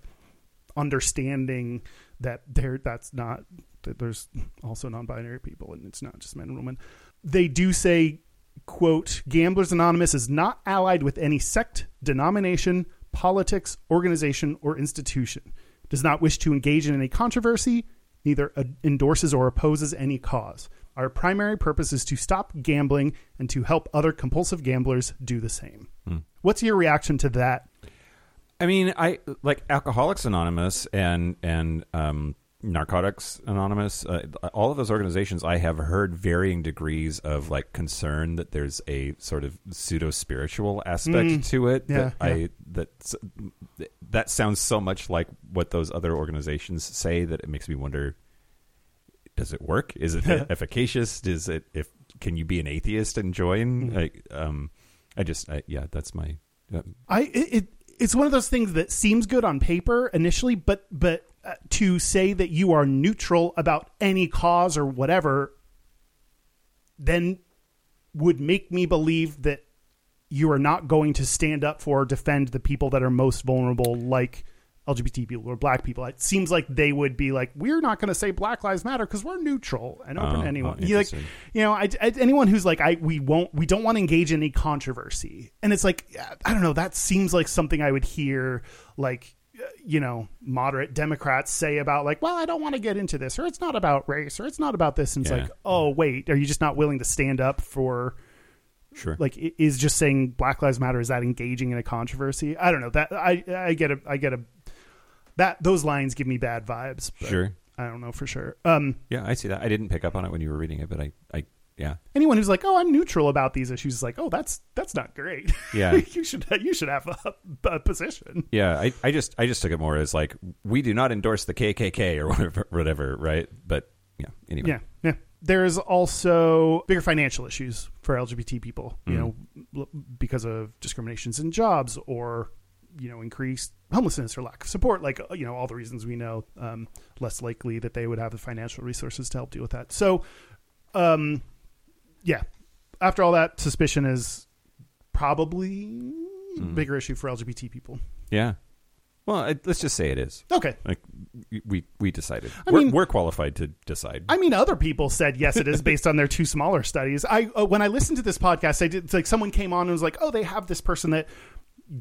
understanding that there that's not that there's also non-binary people and it's not just men and women they do say quote gamblers anonymous is not allied with any sect denomination politics organization or institution. Does not wish to engage in any controversy neither endorses or opposes any cause. Our primary purpose is to stop gambling and to help other compulsive gamblers do the same. What's your reaction to that? I mean, I like Alcoholics Anonymous and and um, Narcotics Anonymous. Uh, all of those organizations, I have heard varying degrees of like concern that there's a sort of pseudo spiritual aspect to it. Mm. Yeah, that I that that sounds so much like what those other organizations say that it makes me wonder: Does it work? Is it (laughs) efficacious? Is it if can you be an atheist and join? Mm-hmm. Like, um, I just I, yeah, that's my. Uh, I it, it it's one of those things that seems good on paper initially, but but to say that you are neutral about any cause or whatever then would make me believe that you are not going to stand up for or defend the people that are most vulnerable, like LGBT people or black people. It seems like they would be like, we're not going to say Black Lives Matter because we're neutral and open Oh, to anyone. oh, You like, you know, I, I- anyone who's like, I we won't, we don't want to engage in any controversy, and it's like, I don't know, that seems like something I would hear, like, uh, you know, moderate Democrats say about like, well, I don't want to get into this, or it's not about race, or it's not about this, and it's Yeah. like, oh wait, are you just not willing to stand up for? Sure. like is just saying black lives matter is that engaging in a controversy i don't know that i i get a i get a that those lines give me bad vibes but Sure. i don't know for sure um Yeah, I see that. I didn't pick up on it when you were reading it, but I, I, yeah, anyone who's like oh i'm neutral about these issues is like oh that's that's not great Yeah. (laughs) you should you should have a, a position yeah. I, I just, I just took it more as like we do not endorse the KKK or whatever, (laughs) whatever, right? But yeah. Anyway. yeah yeah there's also bigger financial issues for lgbt people you Mm. know because of discriminations in jobs or you know increased homelessness or lack of support like you know all the reasons we know um, less likely that they would have the financial resources to help deal with that so um yeah after all that suspicion is probably Mm. bigger issue for lgbt people Yeah. Well, I, let's just say it is. okay Like we we decided. I we're, mean- we're qualified to decide. I mean, other people said yes, it is based on their two smaller studies. I uh, when I listened to this podcast, I did it's like someone came on and was like, "Oh, they have this person that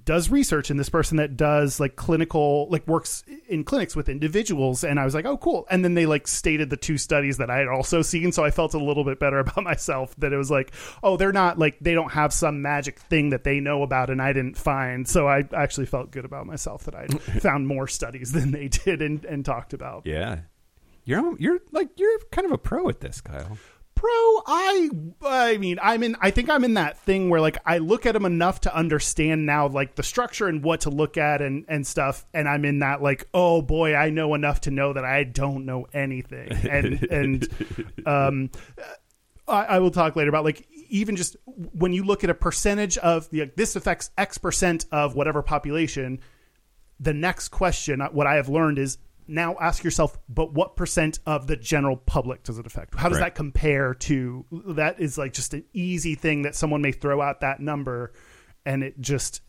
does research and this person that does like clinical like works in clinics with individuals." And I was like, "Oh, cool." And then they like stated the two studies that I had also seen, so I felt a little bit better (laughs) about myself that it was like, "Oh, they're not like they don't have some magic thing that they know about and I didn't find." So I actually felt good about myself that I (laughs) found more studies than they did and, and talked about. yeah. You're you're like you're kind of a pro at this, Kyle. Pro, I, I mean, I'm in. I think I'm in that thing where like I look at them enough to understand now, like the structure and what to look at and and stuff. And I'm in that like, oh boy, I know enough to know that I don't know anything. And and (laughs) um, I, I will talk later about like even just when you look at a percentage of the this affects X percent of whatever population. The next question, uh, what I have learned is now ask yourself, but what percent of the general public does it affect? How does Right. that compare to that? Is like just an easy thing that someone may throw out that number, and it just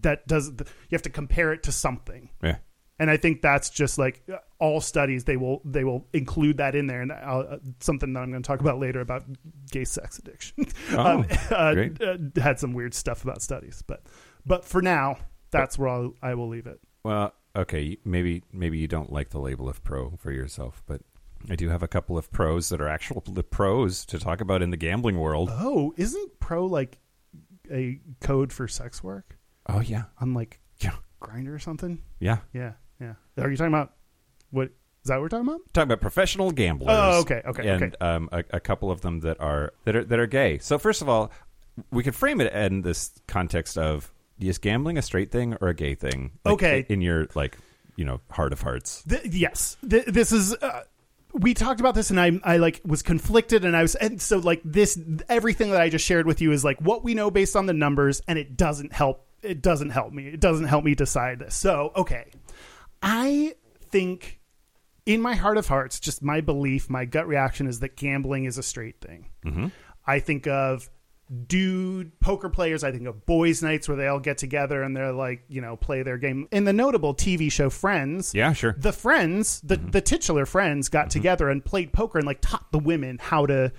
that does you have to compare it to something. Yeah. And I think that's just like uh, all studies they will they will include that in there, and I'll, uh, something that I'm going to talk about later about gay sex addiction. (laughs) Oh, (laughs) uh, great. uh, had some weird stuff about studies, but but for now, that's where I'll, I will leave it. Well, okay, maybe maybe you don't like the label of pro for yourself, but I do have a couple of pros that are actual (laughs) the pros to talk about in the gambling world. Oh, isn't pro like a code for sex work Oh yeah, on like yeah, Grindr or something? yeah. Yeah, yeah. Are you talking about what? Is that what we're talking about? Talking about professional gamblers. Oh, okay, okay, and okay. um, a, a couple of them that are that are that are gay. So first of all, we could frame it in this context of is gambling a straight thing or a gay thing? Like, Okay. in your like you know heart of hearts. Th- yes, Th- this is. Uh, we talked about this, and I, I like was conflicted, and I was, and so like this, everything that I just shared with you is like what we know based on the numbers, and it doesn't help. It doesn't help me. It doesn't help me decide this. So okay, I think in my heart of hearts, just my belief, my gut reaction is that gambling is a straight thing. Mm-hmm. I think of dude poker players. I think of boys' nights where they all get together and they're like, you know, play their game. In the notable TV show Friends, Yeah, sure. the friends, the, Mm-hmm. the titular friends got together and played poker and like taught the women how to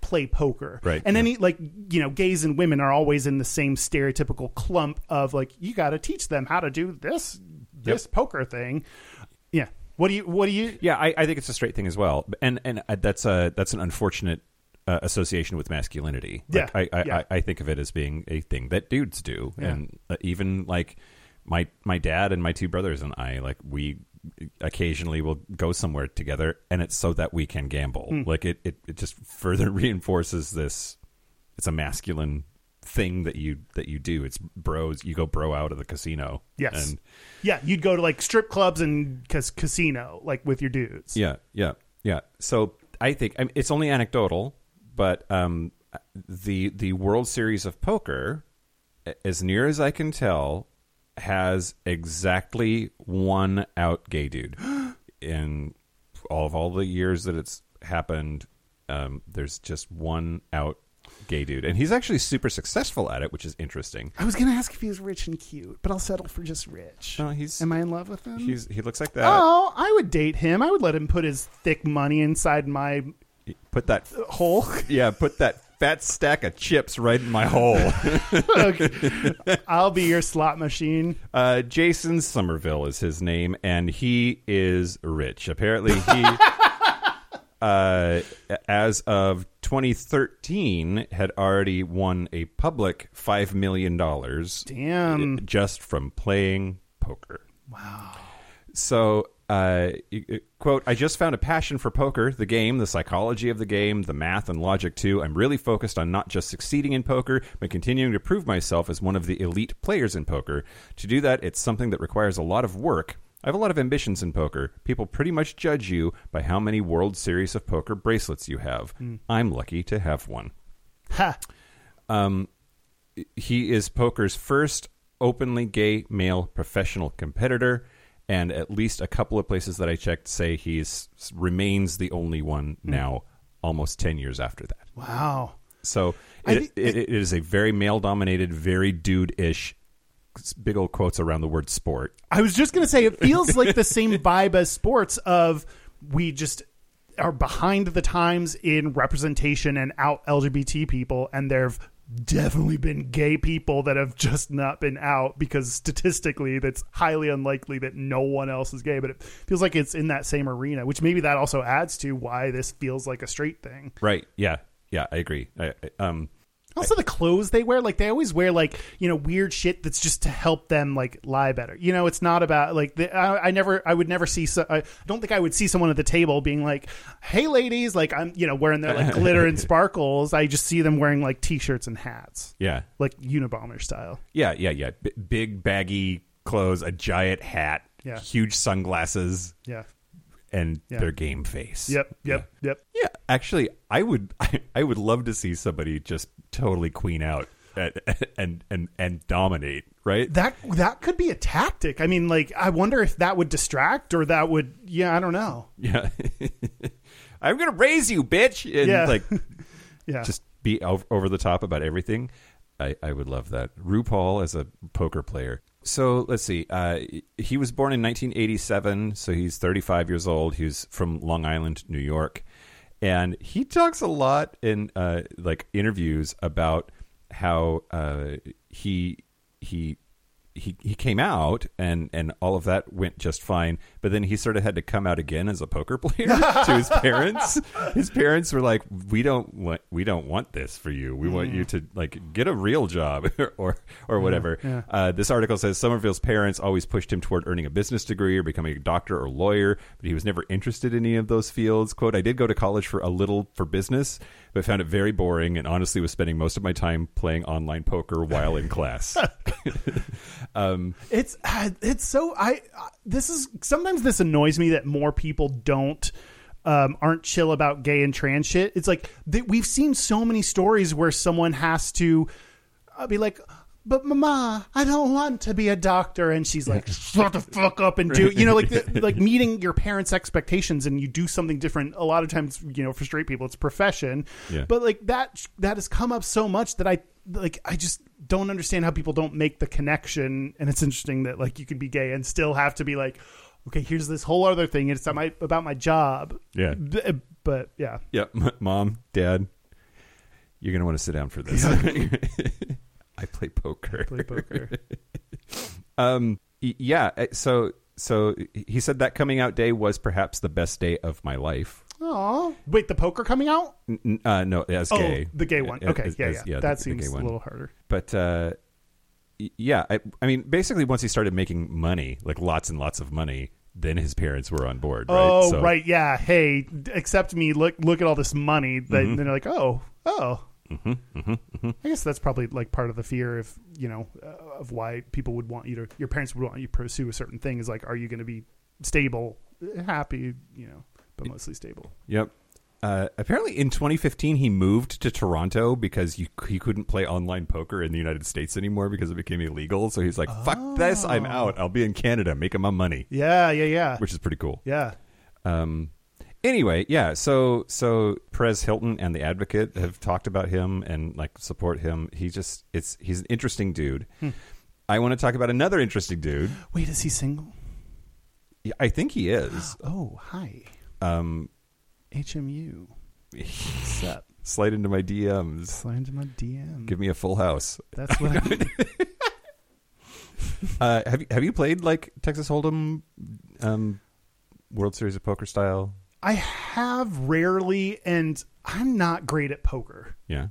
play poker. Right, And yeah. any like, you know, gays and women are always in the same stereotypical clump of like, you got to teach them how to do this, this poker thing. Yeah. What do you, what do you, Yeah, I, I think it's a straight thing as well, and and uh, that's a that's an unfortunate uh, association with masculinity. Like, Yeah, I I, yeah. I I think of it as being a thing that dudes do, Yeah. and uh, even like my my dad and my two brothers and I, like we occasionally will go somewhere together, and it's so that we can gamble. Hmm. Like it, it it just further (laughs) reinforces this. It's a masculine thing that you that you do. It's bros. You go bro out of the casino. yes. and yeah. You'd go to like strip clubs and cas- casino, like with your dudes. Yeah, yeah, yeah. So I think I mean, it's only anecdotal, but um, the the World Series of Poker, as near as I can tell, has exactly one out gay dude (gasps) in all of all the years that it's happened. um, there's just one out gay dude, and he's actually super successful at it, which is interesting. I was gonna ask if he was rich and cute, but I'll settle for just rich. No, he's Am I in love with him? he's he looks like that. oh, I would date him. I would let him put his thick money inside my Put that hole. (laughs) yeah, put that fat stack of chips right in my hole. (laughs) I'll be your slot machine. Uh, Jason Somerville is his name, and he is rich. Apparently, he, (laughs) uh, as of 2013, had already won a public five million dollars Damn. just from playing poker. Wow. So, uh, y- quote, I just found a passion for poker, the game, the psychology of the game, the math and logic too. I'm really focused on not just succeeding in poker, but continuing to prove myself as one of the elite players in poker. To do that, it's something that requires a lot of work. I have a lot of ambitions in poker. People pretty much judge you by how many World Series of Poker bracelets you have. I'm lucky to have one Ha. Um, he is poker's first openly gay male professional competitor and at least a couple of places that i checked say he's remains the only one hmm. now almost 10 years after that. Wow. so it, it, it is a very male dominated very dude-ish big old quotes around the word sport. I was just gonna say it feels like the same (laughs) vibe as sports of we just are behind the times in representation and out LGBT people, and there've definitely been gay people that have just not been out because statistically that's highly unlikely that no one else is gay but it feels like it's in that same arena which maybe that also adds to why this feels like a straight thing. Right. Yeah. Yeah. I agree. I, I- um Also, the clothes they wear, like they always wear like you know weird shit that's just to help them like lie better. You know, it's not about like the, I, I never, I would never see. So, I don't think I would see someone at the table being like, "Hey, ladies," like I'm, you know, wearing their like (laughs) glitter and sparkles. I just see them wearing like t-shirts and hats, yeah like Unabomber style. Yeah, yeah, yeah. B- big baggy clothes, a giant hat, Yeah. huge sunglasses, Yeah. And Yeah. their game face. Yep. Yep. Yep. Yeah, actually, I would, (laughs) I, I would love to see somebody just totally queen out and (laughs) and and, and dominate. Right? That that could be a tactic. I mean, like I wonder if that would distract or that would. Yeah, I don't know. (laughs) Yeah. I'm gonna raise you, bitch, and Yeah. like Yeah. just be over, over the top about everything. I, I would love that. RuPaul as a poker player. So let's see. Uh, he was born in 1987, so he's 35 years old. He's from Long Island, New York, and he talks a lot in uh, like interviews about how uh, he he he he came out and and all of that went just fine but then he sort of had to come out again as a poker (laughs) player to his (laughs) parents. His parents were like we don't want we don't want this for you. We want you to like get a real job (laughs) or or whatever. yeah. uh, this article says Somerville's parents always pushed him toward earning a business degree or becoming a doctor or lawyer but he was never interested in any of those fields. Quote I did go to college for a little for business but found it very boring and honestly was spending most of my time playing online poker while in class (laughs) um, It's uh, it's so I uh, this is sometimes this annoys me that more people don't um, aren't chill about gay and trans shit. It's like th- we've seen so many stories where someone has to uh, be like. But mama, I don't want to be a doctor, and she's like, (laughs) "Shut the fuck up and do." You know, like the, like (laughs) meeting your parents' expectations, and you do something different. A lot of times, you know, for straight people, it's profession. Yeah. But like that, that has come up so much that I like. I just don't understand how people don't make the connection. And it's interesting that like you can be gay and still have to be like, okay, here's this whole other thing. It's about my, about my job. Yeah. B- uh, But yeah, Yeah, m- (laughs) mom, dad, you're gonna want to sit down for this. I play poker. play poker. (laughs) Um, yeah. uh, So, so he said that coming out day was perhaps the best day of my life. Oh, wait, the poker coming out? N- n- Uh, no, as Oh, gay, the gay one. Okay, as- yeah, as- yeah. the- That the seems gay a little harder. But uh, yeah, I, I mean, basically, once he started making money, like lots and lots of money, then his parents were on board. Right? Oh, So- right, yeah. Hey, accept me. Look, look at all this money. That then they're like, oh, oh. Mm-hmm, I guess that's probably like part of the fear of you know uh, of why people would want you to your parents would want you to pursue a certain thing is like, are you going to be stable, happy, you know, but mostly stable. Yep. Uh, apparently, in 2015, he moved to Toronto because you, he couldn't play online poker in the United States anymore because it became illegal. So he's like, "Fuck this! I'm out. I'll be in Canada making my money," Yeah, yeah, yeah, which is pretty cool. yeah. Um, Anyway, yeah. So so Perez Hilton and the Advocate have talked about him and like support him. He just it's he's an interesting dude. I want to talk about another interesting dude. Wait, is he single? Yeah, I think he is. (gasps) Oh, hi. Um, HMU. What's up? (laughs) slide into my DMs. Slide into my DM. Give me a full house. That's what I (laughs) (laughs) Uh, have you have you played like Texas Hold'em, um, World Series of Poker style? I have rarely, and I'm not great at poker. Yeah,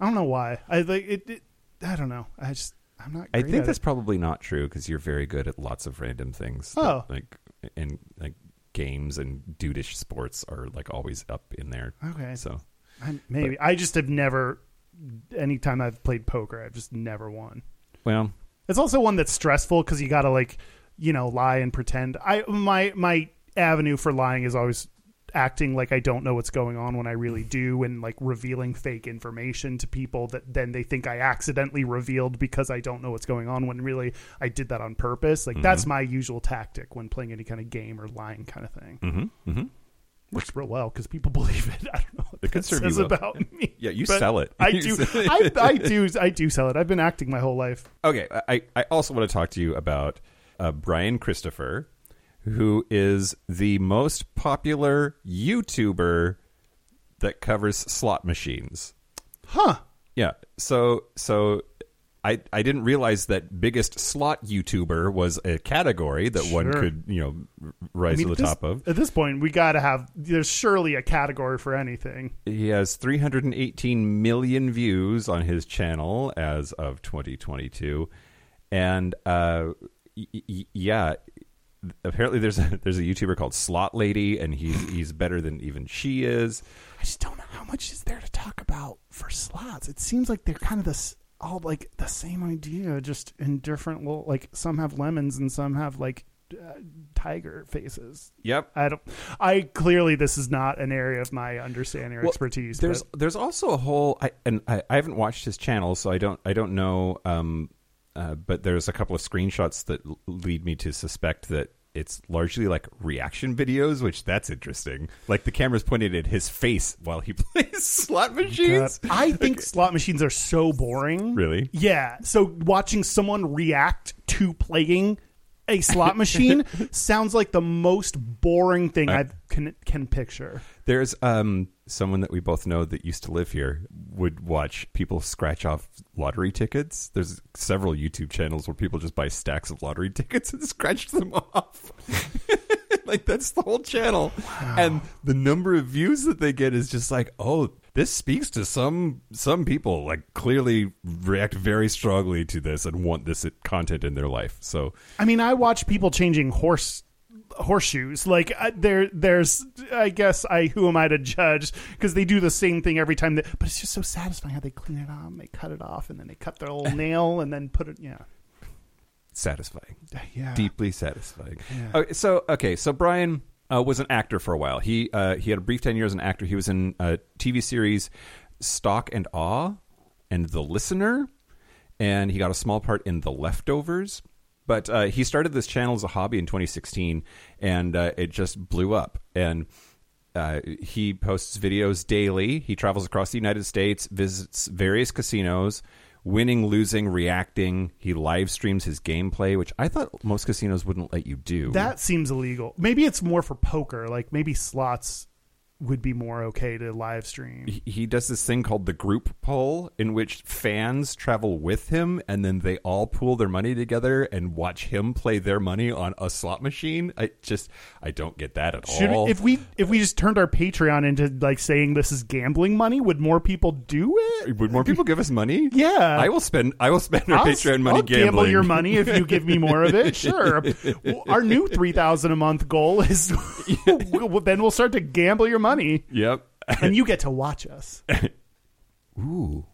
I don't know why. I like it. it I don't know. I just I'm not. I think at that's it. probably not true because you're very good at lots of random things. that, Oh. like and like games and dudeish sports are like always up in there. okay. So I, maybe I just have never. Anytime I've played poker, I've just never won. well, It's also one that's stressful because you got to like, you know, lie and pretend. I my my avenue for lying is always acting like I don't know what's going on when I really do, and like revealing fake information to people that then they think I accidentally revealed because I don't know what's going on when really I did that on purpose. Like that's my usual tactic when playing any kind of game or lying kind of thing. mm-hmm, mm-hmm. Works real well because people (laughs) believe it. I don't know what It that says well. about me. yeah, you sell it. I (laughs) do. I, I do. I do sell it. I've been acting my whole life. Okay, I, I also want to talk to you about uh, Brian Christopher, who is the most popular YouTuber that covers slot machines. Huh. Yeah, so so I I didn't realize that biggest slot YouTuber was a category that one could you know rise I mean, to the this- top of. At this point, we got to have. There's surely a category for anything. He has 318 million views on his channel as of 2022, and uh, y- y- yeah, apparently there's a, there's a YouTuber called Slot Lady, and he's he's better than even she is. I just don't know how much is there to talk about for slots. It seems like they're kind of this all like the same idea, just in different. Well, like some have lemons and some have like uh, tiger faces. Yep. I don't. I clearly this is not an area of my understanding or Well, expertise. There's but there's also a whole I, and I, I haven't watched his channel, so I don't I don't know. Um, uh, but there's a couple of screenshots that l- lead me to suspect that it's largely like reaction videos, which that's interesting. Like the camera's pointed at his face while he (laughs) plays slot machines. God, I think slot machines are so boring. Really? Yeah. So watching someone react to playing a slot machine (laughs) sounds like the most boring thing I can can picture. There's um someone that we both know that used to live here would watch people scratch off lottery tickets. There's several YouTube channels where people just buy stacks of lottery (laughs) tickets and scratch them off. (laughs) like that's the whole channel. And the number of views that they get is just like, "Oh, this speaks to some some people like clearly react very strongly to this and want this content in their life." So, I mean, I watch people changing horse horseshoes. Like uh, there, there's. I guess I who am I to judge? Because they do the same thing every time. That, but it's just so satisfying how they clean it off, and they cut it off, and then they cut their little (laughs) nail, and then put it. Yeah, satisfying. yeah. deeply satisfying. Yeah. Okay, so okay, so Brian uh, was an actor for a while. He uh, he had a brief tenure as an actor. He was in a TV series Stock and Awe and The Listener, and he got a small part in The Leftovers. But uh, he started this channel as a hobby in 2016, and uh, it just blew up. And uh, he posts videos daily. He travels across the United States, visits various casinos, winning, losing, reacting. He live streams his gameplay, which I thought most casinos wouldn't let you do. That seems illegal. Maybe it's more for poker. Like maybe slots would be more okay to live stream. he- he does this thing called the group pull in which fans travel with him and then they all pool their money together and watch him play their money on a slot machine i just i don't get that at Should all if we if we just turned our Patreon into like saying this is gambling money, would more people do it? would more people give us money Yeah. i will spend i will spend our I'll, patreon money I'll gambling gamble your money if you give me more of it. (laughs) Sure. Our new three thousand a month goal is (laughs) then we'll start to gamble your money, yep and you get to watch us. (laughs) ooh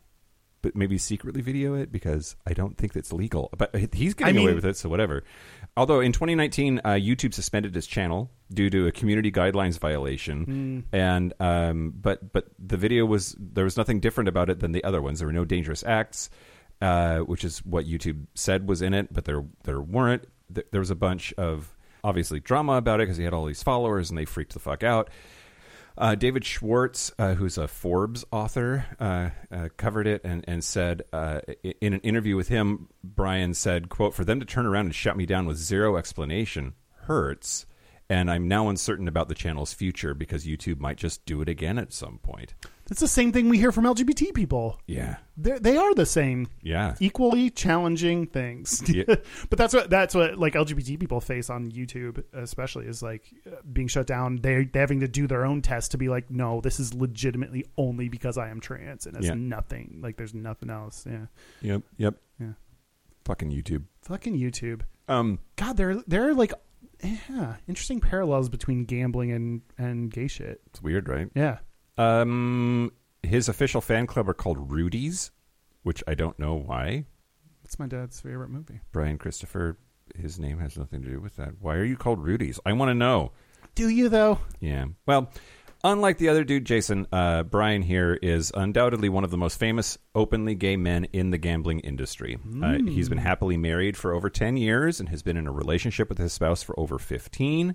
but maybe secretly video it because I don't think that's legal. But he's getting I mean- away with it, so whatever. Although in 2019, uh, YouTube suspended his channel due to a community guidelines violation, and um, but but the video was there was nothing different about it than the other ones. There were no dangerous acts, uh, which is what YouTube said was in it, but there there weren't. Th- There was a bunch of obviously drama about it because he had all these followers and they freaked the fuck out. Uh, David Schwartz, uh, who's a Forbes author, uh, uh, covered it and, and said uh, in an interview with him, Brian said, "quote For them to turn around and shut me down with zero explanation hurts, and I'm now uncertain about the channel's future because YouTube might just do it again at some point." It's the same thing we hear from LGBT people. Yeah, They're, they are the same. yeah, equally challenging things. (laughs) Yeah. but that's what that's what like LGBT people face on YouTube, especially is like being shut down. They they having to do their own test to be like, no, this is legitimately only because I am trans, and it's Yeah. nothing. Like there's nothing else. Yeah, yep, yep, Yeah. Fucking YouTube. fucking YouTube. Um, God, there there are like yeah interesting parallels between gambling and and gay shit. it's weird, right? Yeah. Um, his official fan club are called Rudy's, which I don't know why. It's my dad's favorite movie. Brian Christopher, his name has nothing to do with that. Why are you called Rudy's? I want to know. Do you though? Yeah. Well, unlike the other dude, Jason, uh, Brian here is undoubtedly one of the most famous openly gay men in the gambling industry. Uh, he's been happily married for over 10 years and has been in a relationship with his spouse for over 15.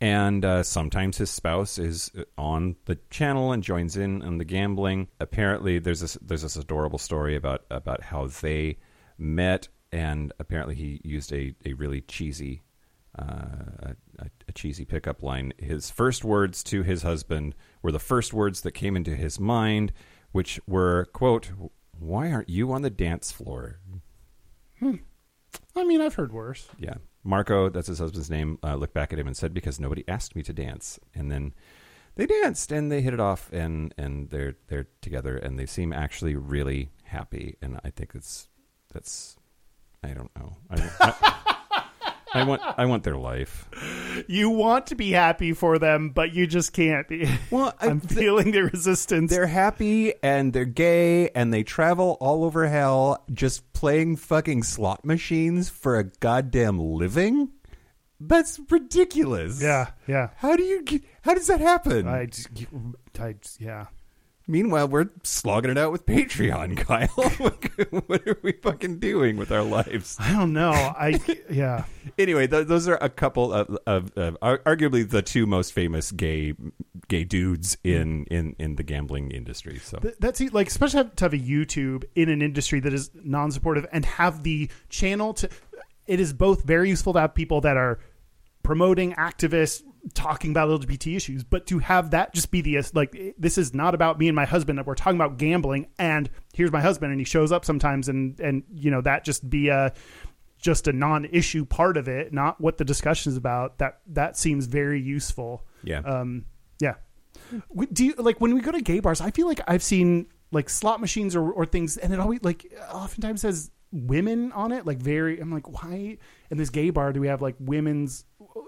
And uh, sometimes his spouse is uh, on the channel and joins in on the gambling. Apparently, there's this there's this adorable story about about how they met, and apparently he used a, a really cheesy uh, a, a cheesy pickup line. His first words to his husband were the first words that came into his mind, which were quote Why aren't you on the dance floor? Hmm. I mean, I've heard worse. Yeah. Marco, that's his husband's name, uh, looked back at him and said, Because nobody asked me to dance. And then they danced and they hit it off and, and they're they're together and they seem actually really happy. And I think it's that's I don't know. I, I, (laughs) I want I want their life. You want to be happy for them, but you just can't be. Well, I- (laughs) I'm feeling the resistance. They're happy and they're gay and they travel all over hell just playing fucking slot machines for a goddamn living? That's ridiculous. yeah, yeah. How do you get, how does that happen? I, I, yeah. Meanwhile, we're slogging it out with Patreon, (laughs) Kyle. (laughs) what are we fucking doing with our lives? I don't know. I (laughs) yeah. Anyway, th- those are a couple of, of, of arguably the two most famous gay gay dudes in, in, in the gambling industry. So Th- That's like especially to have a YouTube in an industry that is non-supportive and have the channel to. It is both very useful to have people that are promoting activists talking about LGBT issues, but to have that just be the like this is not about me and my husband that we're talking about gambling and here's my husband and he shows up sometimes and and you know that just be a just a non-issue part of it, not what the discussion is about. That that seems very useful. yeah. Um, yeah. Do you like when we go to gay bars? I feel like I've seen like slot machines or, or things, and it always like oftentimes says women on it. Like very, I'm like, why in this gay bar do we have like women's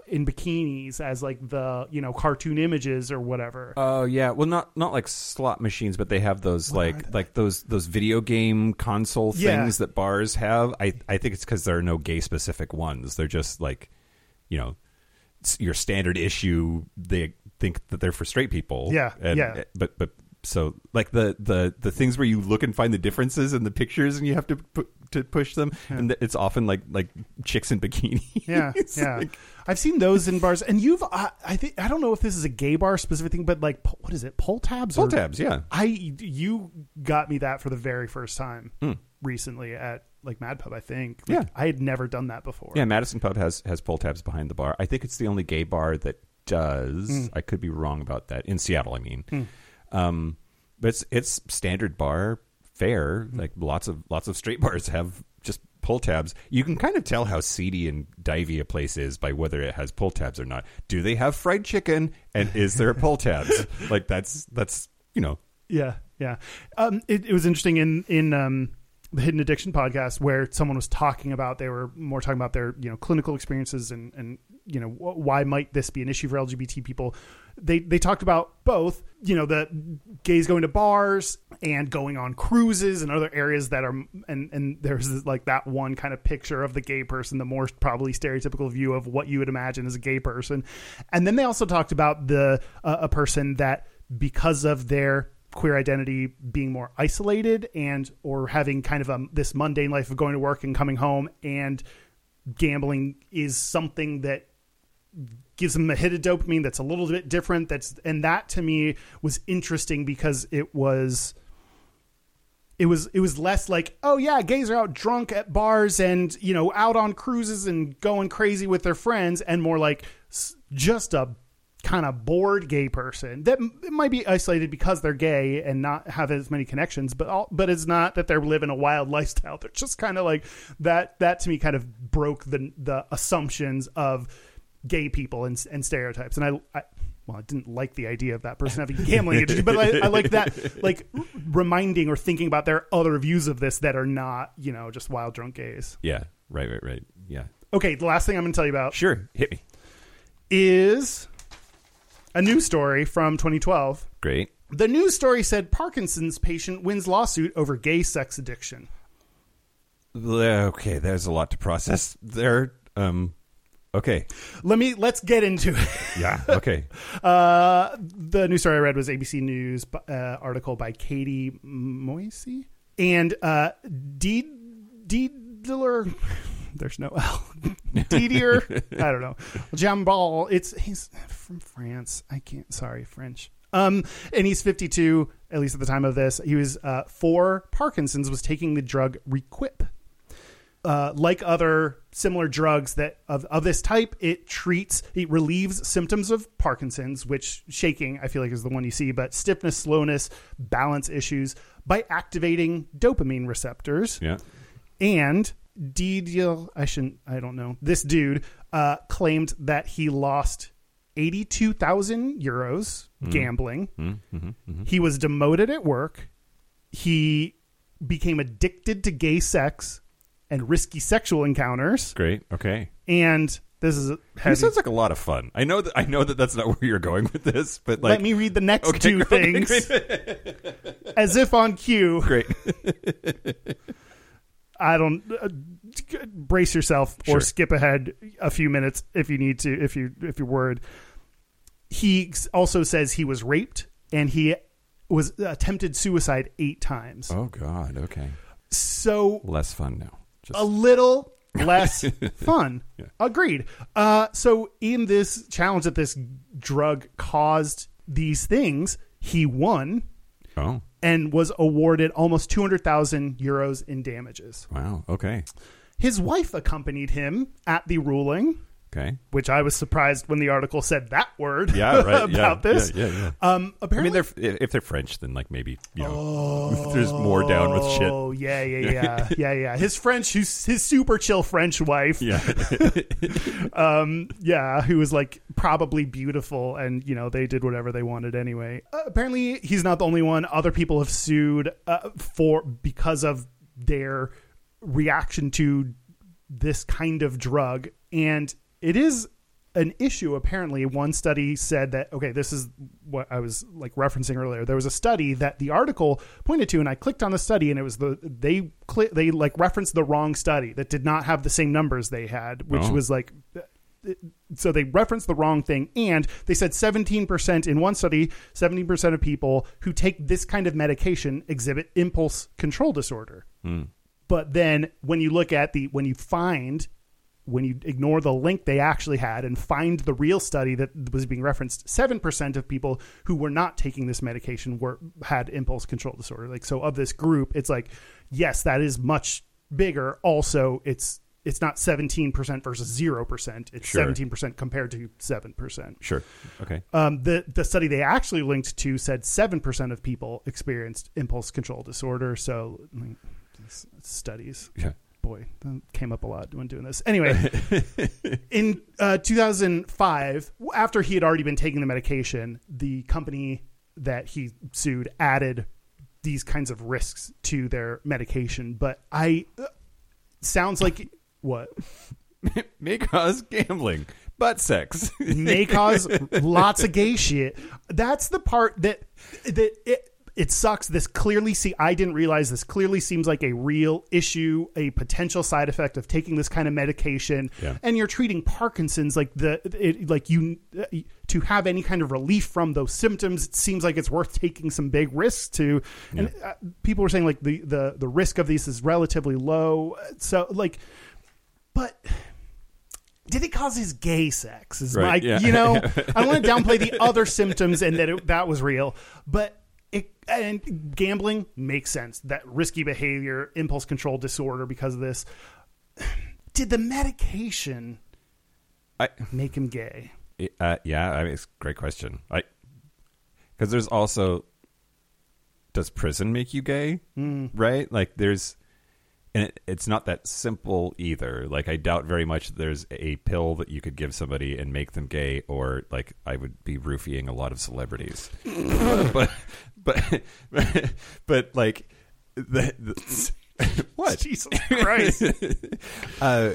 in bikinis as like the you know cartoon images or whatever? Oh yeah, well not not like slot machines, but they have those like like those those video game console Yeah. things that bars have. I I think it's because there are no gay specific ones. They're just like, you know, your standard issue. They think that they're for straight people. Yeah, and, yeah. Eh, but but so like the the the things where you look and find the differences in the pictures, and you have to pu- to push them, and it's often like like chicks in bikinis. yeah, (laughs) yeah. like- I've seen those in bars, and you've I, I think I don't know if this is a gay bar specific thing, but like what is it? Pull tabs. Pull or- tabs, yeah. I you got me that for the very first time Hmm. recently at like Mad Pub. I think. Like, Yeah. I had never done that before. Yeah, Madison Pub has has pull tabs behind the bar. I think it's the only gay bar that does. I could be wrong about that. In Seattle, I mean. Um, but it's it's standard bar fare. Like lots of lots of straight bars have just pull tabs. You can kind of tell how seedy and divey a place is by whether it has pull tabs or not. Do they have fried chicken and is there pull tabs? (laughs) like that's that's you know Yeah, yeah. Um, it, it was interesting in in um, the Hidden Addiction podcast where someone was talking about they were more talking about their you know clinical experiences and and you know wh- why might this be an issue for LGBT people. They they talked about both you know the gays going to bars and going on cruises and other areas that are and and there's like that one kind of picture of the gay person the more probably stereotypical view of what you would imagine as a gay person. And then they also talked about the uh, a person that because of their queer identity being more isolated and or having kind of a, this mundane life of going to work and coming home and gambling is something that gives them a hit of dopamine that's a little bit different. That's and that to me was interesting because it was it was it was less like oh yeah gays are out drunk at bars and you know out on cruises and going crazy with their friends and more like just a kind of bored gay person that might be isolated because they're gay and not have as many connections but all, but it's not that they're living a wild (laughs) lifestyle they're just kind of like that that to me kind of broke the the assumptions of gay people and, and stereotypes and I, I well, I didn't like the idea of that person having gambling addiction, but I, I like that, like reminding or thinking about their other views of this that are not, you know, just wild drunk gays. Yeah. Right. Right. Right. Yeah. Okay, the last thing I'm going to tell you about Sure. Hit me. is a news story from 2012. Great. The news story said Parkinson's patient wins lawsuit over gay sex addiction. Okay. There's a lot to process there. Um. Okay. Let me let's get into it. Yeah. Okay. (laughs) Uh, the news story I read was ABC News uh, article by Katie Moisse and uh, Diedler. (laughs) There's no L. (laughs) Didier. I don't know. Jambal. It's he's from France. I can't. Sorry, French. Um, and he's 52. At least at the time of this, he was uh, for Parkinson's. Was taking the drug Requip uh, like other similar drugs that of, of this type, it treats, it relieves symptoms of Parkinson's, which shaking, I feel like is the one you see, but stiffness, slowness, balance issues by activating dopamine receptors. Yeah. And Didier, I shouldn't, I don't know. This dude uh, claimed that he lost 82,000 euros gambling. He was demoted at work. He became addicted to gay sex and risky sexual encounters. Great. Okay. And this is heavy. This sounds like a lot of fun. I know that I know that that's not where you're going with this, but like, Let me read the next Okay, two okay, things (laughs) as if on cue. great. I don't uh, brace yourself or Sure. skip ahead a few minutes if you need to if you if you're worried. He also says he was raped and he was attempted suicide 8 times. Oh God. Okay. So Less fun now. Just a little less (laughs) fun. Yeah. Agreed. Uh, so in this challenge that this drug caused these things, he won oh and was awarded almost 200,000 euros in damages. wow. Okay. His wife accompanied him at the ruling, Okay. which I was surprised when the article said that word Yeah. (laughs) Right. about yeah, this. Yeah. Yeah. yeah. Um, I mean, apparently, they're if they're French, then like maybe you know, (laughs) there's more down with shit. Oh yeah, yeah, yeah, (laughs) yeah, yeah. His French, who's his super chill French wife, Yeah. um, yeah, who was like probably beautiful, and you know they did whatever they wanted anyway. Uh, apparently, he's not the only one. Other people have sued uh, for because of their reaction to this kind of drug, and it is an issue. Apparently, one study said that okay, this is what I was like referencing earlier. There was a study that the article pointed to, and I clicked on the study, and it was the they cli they like referenced the wrong study that did not have the same numbers they had, which Oh. was like so they referenced the wrong thing and they said 17% in one study 17% of people who take this kind of medication exhibit impulse control disorder hmm. but then when you look at the when you find when you ignore the link they actually had and find the real study that was being referenced 7% of people who were not taking this medication were had impulse control disorder like so of this group it's like yes that is much bigger also it's it's not 17% versus 0% it's Sure. 17% compared to 7% Sure. Okay. um, the the study they actually linked to said seven percent of people experienced impulse control disorder. So I mean, studies, Yeah. Boy, that came up a lot when doing this. Anyway, (laughs) in uh, 2005, after he had already been taking the medication, the company that he sued added these kinds of risks to their medication. But I uh, sounds like what (laughs) May cause gambling, butt sex. may cause (laughs) lots of gay shit. That's the part that that it it sucks. This clearly see I didn't realize this clearly seems like a real issue, a potential side effect of taking this kind of medication. Yeah. And you're treating Parkinson's like the it, like you to have any kind of relief from those symptoms. It seems like it's worth taking some big risks to. And uh, people were saying like the the the risk of these is relatively low. So like, but did it cause his gay sex? Is Right, my, yeah. you know, (laughs) I want to downplay the other symptoms and that it, that was real, but it and gambling makes sense. That risky behavior, impulse control disorder because of this. (sighs) Did the medication I, make him gay? uh, yeah, I mean, it's a great question. I because there's also does prison make you gay? Mm. Right? Like there's and it, it's not that simple either. Like I doubt very much that there's a pill that you could give somebody and make them gay, or like I would be roofying a lot of celebrities. (laughs) but, but but (laughs) but like the, the (laughs) what Jesus Christ! uh,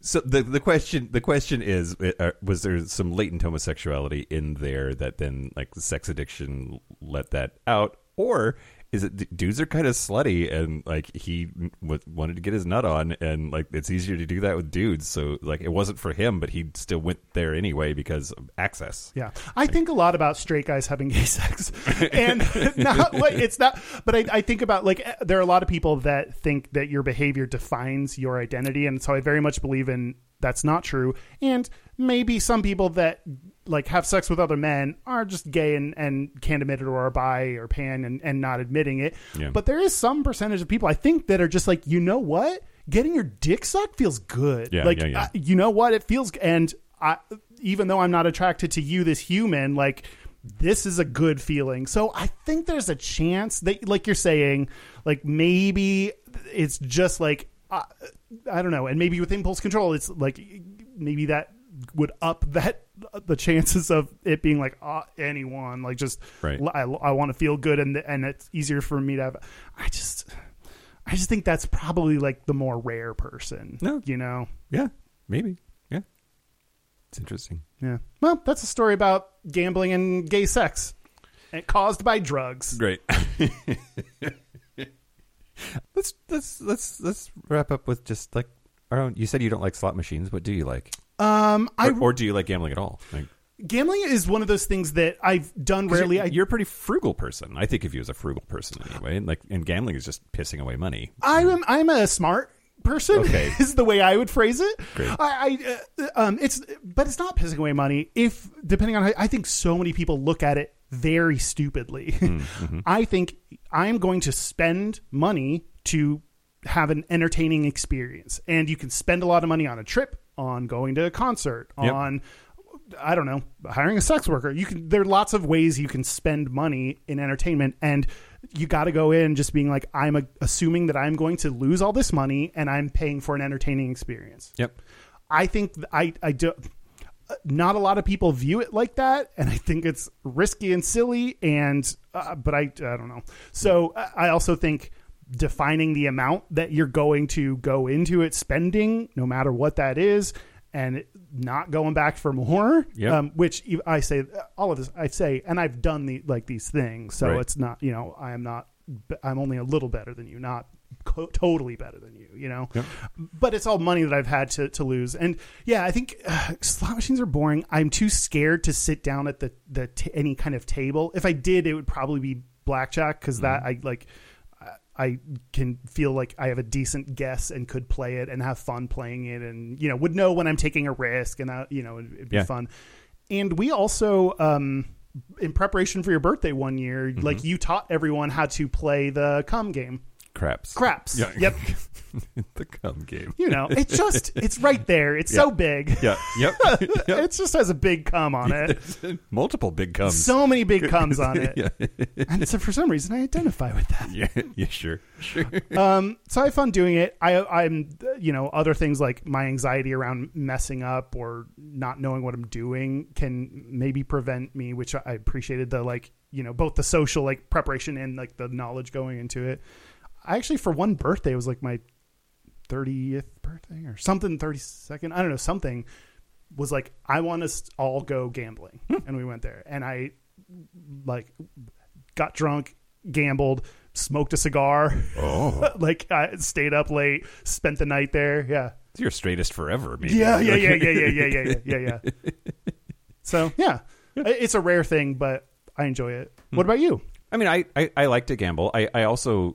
so the the question the question is uh, was there some latent homosexuality in there that then like the sex addiction let that out or is it dudes are kind of slutty and like he w- wanted to get his nut on and like it's easier to do that with dudes so like it wasn't for him but he still went there anyway because of access Yeah, I think a lot about straight guys having gay sex, (laughs) and (laughs) not like it's not. But I, I think about like eh, there are a lot of people that think that your behavior defines your identity, and so I very much believe in that's not true. And maybe some people that like have sex with other men are just gay and, and can't admit it or are bi or pan and, and not admitting it. Yeah. But there is some percentage of people I think that are just like, you know what? Getting your dick sucked feels good. Yeah, like yeah, yeah. uh, you know what? It feels and I even though I'm not attracted to you, this human, like this is a good feeling. So I think there's a chance that, like you're saying, like maybe it's just like uh, I don't know, and maybe with impulse control, it's like maybe that would up that the chances of it being like uh, anyone like just Right. I, I want to feel good and and it's easier for me to have I just I just think that's probably like the more rare person No. you know yeah maybe yeah it's interesting yeah well that's a story about gambling and gay sex and caused by drugs Great. (laughs) let's let's let's let's wrap up with just like our own. You said you don't like slot machines. What do you like? Um I Or, or do you like gambling at all? Like, gambling is one of those things that I've done rarely You're, I you're a pretty frugal person. I think of you as a frugal person anyway. And like, and gambling is just pissing away money. I'm I'm a smart person. Okay. (laughs) is the way I would phrase it. Great. I, I uh, um, it's but it's not pissing away money. If depending on, how, I think so many people look at it very stupidly. (laughs) I think I'm going to spend money to have an entertaining experience, and you can spend a lot of money on a trip, on going to a concert, Yep. on I don't know, hiring a sex worker. You can there are lots of ways you can spend money in entertainment and you got to go in just being like I'm a, assuming that I'm going to lose all this money and I'm paying for an entertaining experience. Yep. I think I I do not a lot of people view it like that and I think it's risky and silly and uh, but I I don't know. So I I also think defining the amount that you're going to go into it spending no matter what that is and not going back for more Yep. um, which I say all of this I say and I've done the like these things so Right. it's not you know I am not I'm only a little better than you not co- totally better than you you know Yep. but it's all money that I've had to, to lose. And yeah, I think uh, (sighs) slot machines are boring. I'm too scared to sit down at the the t- any kind of table. If I did, it would probably be blackjack because that I like. I- can feel like I have a decent guess and could play it and have fun playing it, and you know would know when I'm taking a risk, and I, you know it'd, it'd be Yeah. fun. And we also, um, in preparation for your birthday one year, like you taught everyone how to play the cum game, Craps. craps. Yeah. Yep. (laughs) the cum game. You know, it's just it's (laughs) right there. It's so big. Yeah. Yep. (laughs) yep. It just has a big cum on it. Multiple big cums. So many big cums on it. yeah. And so for some reason I identify with that. yeah. Yeah. Sure. Sure. Um so I have fun doing it. I I'm you know, other things like my anxiety around messing up or not knowing what I'm doing can maybe prevent me, which I appreciated the like, you know, both the social like preparation and like the knowledge going into it. I actually for one birthday it was like my 30th birthday or something 32nd, I don't know, something was like I want us to all go gambling, hmm. and we went there, and I like got drunk, gambled, smoked a cigar, Oh. (laughs) like I stayed up late, spent the night there. Yeah, You're straightest forever, maybe. yeah, yeah, yeah, yeah, yeah, yeah, yeah, yeah, yeah, yeah. (laughs) So yeah, it's a rare thing, but I enjoy it. Hmm. What about you? I mean, I, I, I like to gamble. I, I also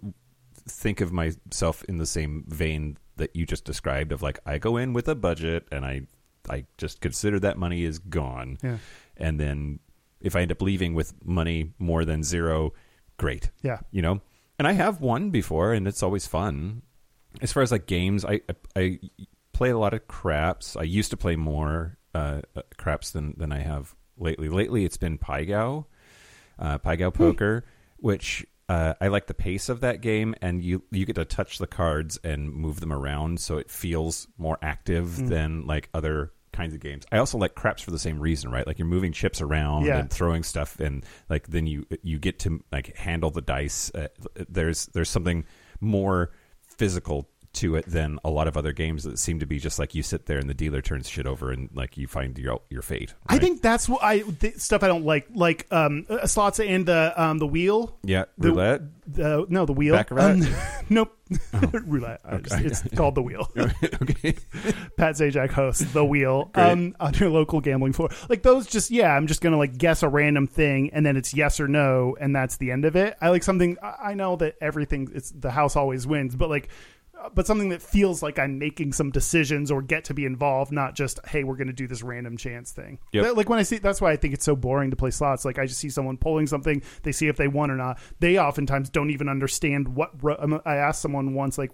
think of myself in the same vein that you just described of like I go in with a budget and I I just consider that money is gone. Yeah. And then if I end up leaving with money more than zero, great. Yeah. You know? And I have won before and it's always fun. As far as like games, I I play a lot of craps. I used to play more uh, uh, craps than than I have lately. Lately it's been Pai Gow, uh, Pai Gow poker, which uh, I like the pace of that game, and you you get to touch the cards and move them around, so it feels more active than like other kinds of games. I also like craps for the same reason, right? Like you're moving chips around Yeah. and throwing stuff, and like then you you get to like handle the dice. Uh, there's there's something more physical to it than a lot of other games that seem to be just like you sit there and the dealer turns shit over and like you find your your fate. I think that's what I stuff I don't like, like um, uh, slots and the um, the wheel. yeah, The- roulette. The, no, the wheel. Um, (laughs) nope. (laughs) Roulette. I just- it's called the wheel. (laughs) okay, Pat Sajak hosts the wheel um, on your local gambling floor. Like those, just yeah. I'm just gonna like guess a random thing, and then it's yes or no, and that's the end of it. I like something. I know that everything. It's the house always wins, but like. But something that feels like I'm making some decisions or get to be involved, not just hey, we're going to do this random chance thing. Yep. That- Like when I see, that's why I think it's so boring to play slots. Like I just see someone pulling something, they see if they won or not. They oftentimes don't even understand what. ro- I'm- um, I asked someone once, like,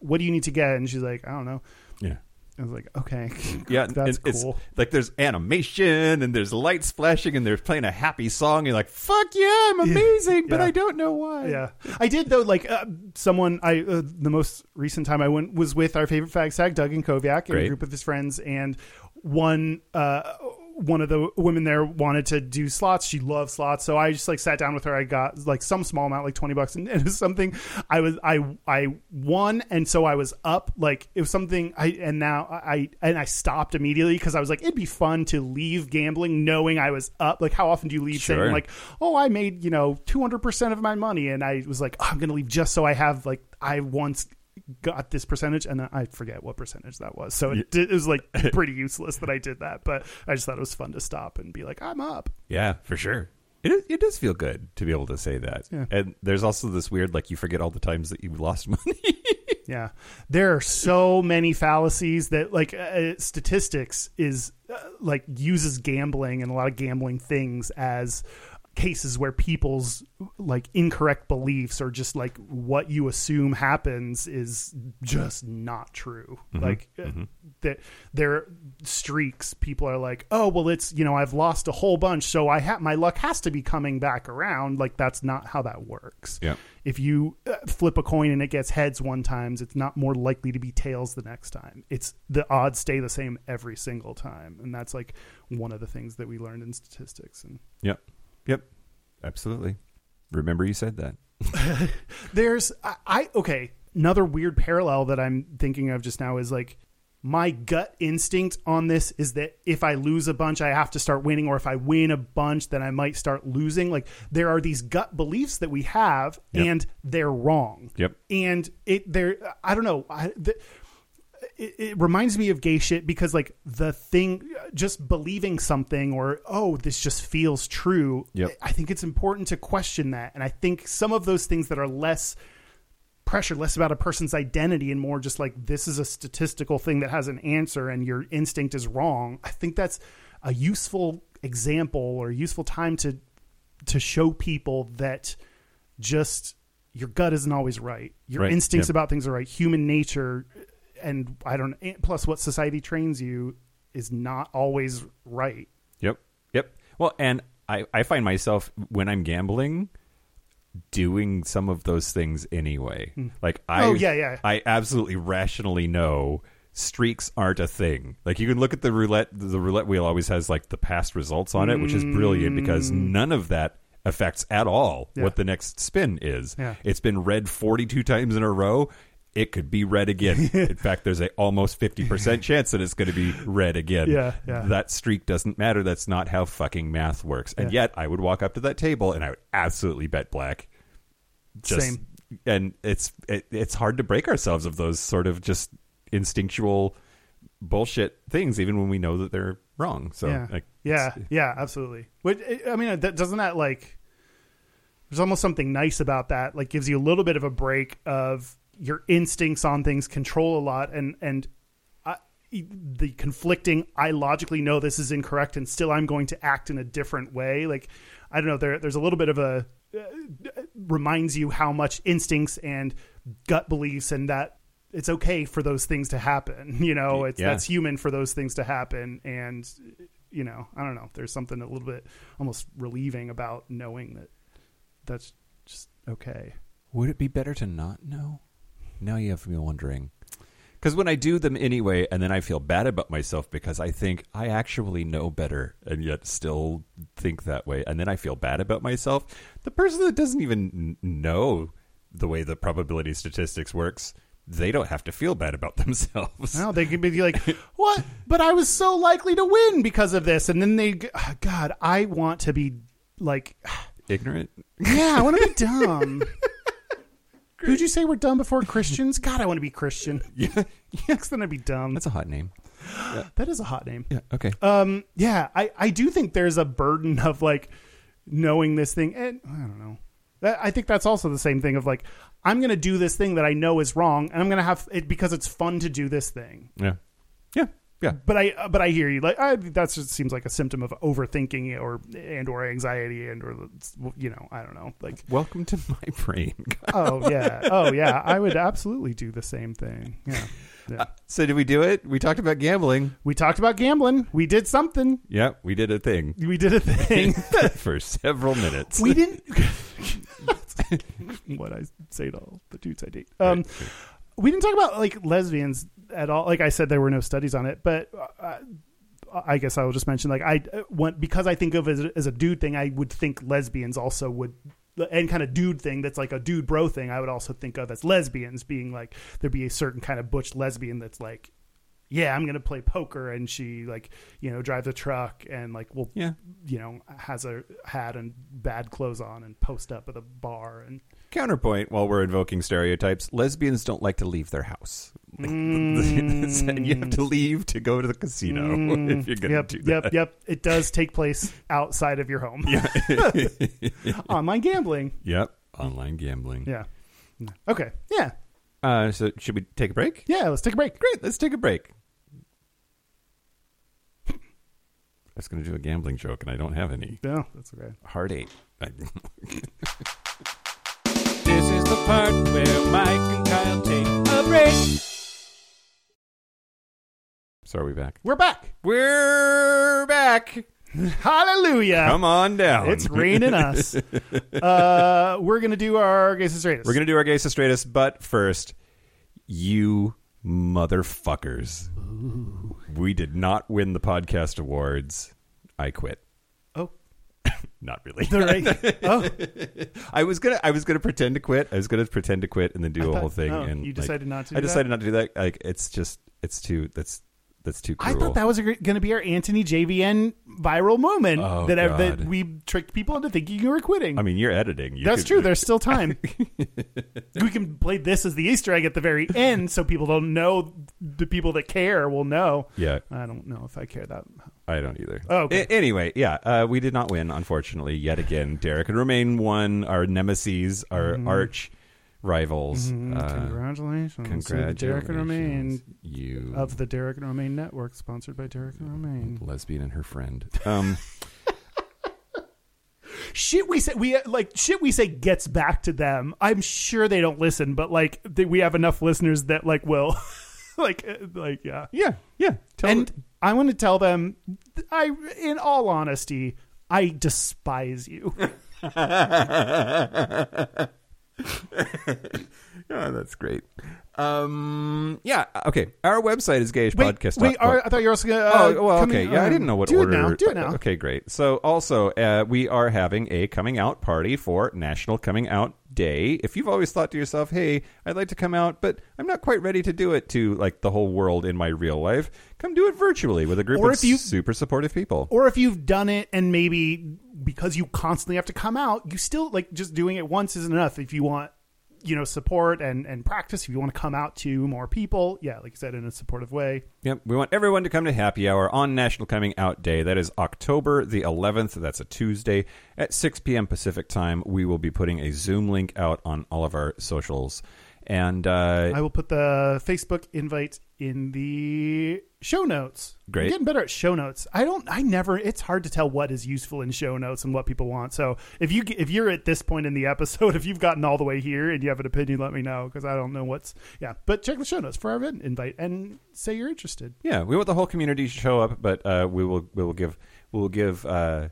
"What do you need to get?" And she's like, "I don't know." yeah. I was like, okay, (laughs) Yeah, that's and it's cool. like there's animation and there's lights flashing and they're playing a happy song. You're like, "Fuck yeah, I'm amazing," but Yeah. I don't know why. Yeah, I did though. Like uh, someone, I uh, the most recent time I went was with our favorite fag sag, Doug and Kovac, and a group of his friends, and one. Uh, one of the women there wanted to do slots. She loved slots, so I just like sat down with her. I got like some small amount, like twenty bucks, (laughs) and it was something I was I I won, and so I was up. Like it was something I and now I and I stopped immediately because I was like it'd be fun to leave gambling knowing I was up. Like how often do you leave Sure. saying like oh I made you know two hundred percent of my money, and I was like oh, I'm gonna leave just so I have like I once got this percentage and I forget what percentage that was. So it, it was like (laughs) pretty useless that I did that, but I just thought it was fun to stop and be like, I'm up. Yeah, for sure. It it does feel good to be able to say that. Yeah. And there's also this weird like you forget all the times that you've lost (laughs) money. Yeah. There are so many fallacies that like uh, statistics is uh, like uses gambling and a lot of gambling things as cases where people's like incorrect beliefs or just like what you assume happens is just not true. Like uh, that their streaks. People are like oh well it's you know i've lost a whole bunch so i have my luck has to be coming back around. Like that's not how that works. Yeah. if you uh, flip a coin and it gets heads one times it's not more likely to be tails the next time. It's the odds stay the same every single time and that's like one of the things that we learned in statistics and yep. Yep. Absolutely. Remember you said that. (laughs) there's I, I okay another weird parallel that i'm thinking of just now is like my gut instinct on this is that if i lose a bunch i have to start winning or if i win a bunch then i might start losing like there are these gut beliefs that we have Yep. and they're wrong Yep. and it there i don't know I, the, it, it reminds me of gay shit because like the thing just believing something or oh this just feels true Yep. i think it's important to question that and i think some of those things that are less pressure less about a person's identity and more just like this is a statistical thing that has an answer and your instinct is wrong i think that's a useful example or a useful time to to show people that just your gut isn't always right your Right, instincts yeah. about things are right human nature and i don't plus what society trains you is not always right Yep. Yep. Well, and I, I find myself when I'm gambling doing some of those things anyway. Mm. Like I Oh, yeah, yeah. I absolutely rationally know streaks aren't a thing. Like you can look at the roulette the roulette wheel always has like the past results on it, which is brilliant because mm. none of that affects at all Yeah. what the next spin is. Yeah. It's been red 42 times in a row. It could be red again. (laughs) in fact, there's a almost 50% (laughs) chance that it's going to be red again. Yeah, yeah. That streak doesn't matter. That's not how fucking math works. And Yeah. yet, I would walk up to that table and I would absolutely bet black. Same. And it's it, it's hard to break ourselves of those sort of just instinctual bullshit things, even when we know that they're wrong. So, yeah like, yeah yeah absolutely Which, i mean that doesn't that like there's almost something nice about that like gives you a little bit of a break of your instincts on things control a lot and and I, the conflicting i logically know this is incorrect and still i'm going to act in a different way like i don't know there there's a little bit of a uh, reminds you how much instincts and gut beliefs and that it's okay for those things to happen (laughs) you know it's Yeah. that's human for those things to happen and you know i don't know there's something a little bit almost relieving about knowing that that's just okay Would it be better to not know? Now you have me wondering. Because when I do them anyway, and then I feel bad about myself because I think I actually know better and yet still think that way. And then I feel bad about myself. The person that doesn't even know the way the probability statistics works, they don't have to feel bad about (laughs) themselves. Well, they could be like, (laughs) "What? But I was so likely to win because of this." And then they, ah, God, I want to be like, (sighs) Ignorant? yeah, I want to be dumb. (laughs) Who'd you say were dumb before Christians? God, I want to be Christian. (laughs) Yeah. (laughs) Yes, then I'd be dumb. That's a hot name. (gasps) That is a hot name. Yeah, okay. Um, yeah, I, I do think there's a burden of like knowing this thing, and I don't know. That, I think that's also the same thing of like I'm going to do this thing that I know is wrong, and I'm going to have it because it's fun to do this thing. yeah. Yeah. Yeah. But I but I hear you. Like I, that just seems like a symptom of overthinking or and or anxiety and or you know I don't know like Welcome to my (laughs) brain. oh yeah oh yeah I would absolutely do the same thing. Yeah. yeah. so did we do it? We talked about gambling. We talked about gambling. We did something. Yeah, we did a thing We did a thing. (laughs) for several minutes. we didn't (laughs) what I say to all the dudes I date. Um, Right. we didn't talk about like lesbians at all. Like I said, there were no studies on it, but uh, I guess I will just mention like I want because I think of it as, as a dude thing. I would think lesbians also would. And kind of dude thing that's like a dude bro thing. I would also think of as lesbians being like there'd be a certain kind of butch lesbian that's like, yeah, I'm gonna play poker, and she like you know drives a truck and like will Yeah. you know has a hat and bad clothes on and post up at a bar and Counterpoint, while we're invoking stereotypes, lesbians don't like to leave their house. (laughs) Like, and (laughs) you have to leave to go to the casino (laughs) if you're going to Mm. yep do that. yep yep. it does take place outside of your home online gambling Yep. Online gambling. yeah okay yeah Uh, so should we take a break? yeah let's take a break Great. Let's take a break. I was going to do a gambling joke, and I don't have any. no that's okay eight. This is the part where Mike and Kyle take a break. So are we back? we're back We're back. hallelujah Come on down. it's raining us (laughs) uh we're gonna do our gay straightest We're going to do our gay straightest, but first, you motherfuckers. We did not win the podcast awards. I quit. (laughs) Not really. the right (laughs) oh I was gonna I was gonna pretend to quit. I was gonna pretend to quit and then do I a thought- whole thing. oh, and you like, decided not to I do that? decided not to do that. Like it's just it's too that's that's too I cruel. thought that was going to be our Anthony JVN viral moment Oh, that God. that we tricked people into thinking you were quitting. I mean, you're editing. You That's could- true. There's (laughs) still time. we can play this as the Easter egg at the very end, so people don't know. The people that care will know. Yeah, I don't know if I care that. I don't either. Oh, okay. A- anyway, yeah, uh, we did not win, unfortunately, yet again. Derek and Romaine won. Our nemesis, our Mm-hmm. arch rivals. Uh, congratulations, to Derek and Romaine You of the Derek and Romaine Network, sponsored by Derek and Romaine. lesbian and her friend. Um, (laughs) Shit, we say we like shit. We say gets back to them. I'm sure they don't listen, but like they, we have enough listeners that like will, (laughs) like uh, like yeah. yeah, yeah. Tell and I want to tell them, I, in all honesty, I despise you. (laughs) Yeah, that's great. Um, yeah, okay. Our website is gayish Wait, podcast. wait. Are, I thought you were also gonna. Uh, Oh well, okay. Yeah, I um, didn't know what do order. it now. Do it now. Okay, great. So also, uh, we are having a coming out party for National Coming Out Day. If you've always thought to yourself, "Hey, I'd like to come out, but I'm not quite ready to do it to like the whole world in my real life," come do it virtually with a group Or of if you- super supportive people. Or if you've done it and maybe because you constantly have to come out, you still like just doing it once isn't enough. If you want, you know, support and and practice, if you want to come out to more people, yeah, like I said, in a supportive way. Yep, we want everyone to come to Happy Hour on National Coming Out Day. That is October the 11th. That's a Tuesday at 6 p.m. Pacific time. We will be putting a Zoom link out on all of our socials. And uh, I will put the Facebook invite in the show notes. Great. I'm getting better at show notes. I don't. I never. It's hard to tell what is useful in show notes and what people want. So if you if you're at this point in the episode, (laughs) if you've gotten all the way here and you have an opinion, let me know because I don't know what's. Yeah, but check the show notes for our invite and say you're interested. yeah, we want the whole community to show up, but uh, we will we will give we will give uh,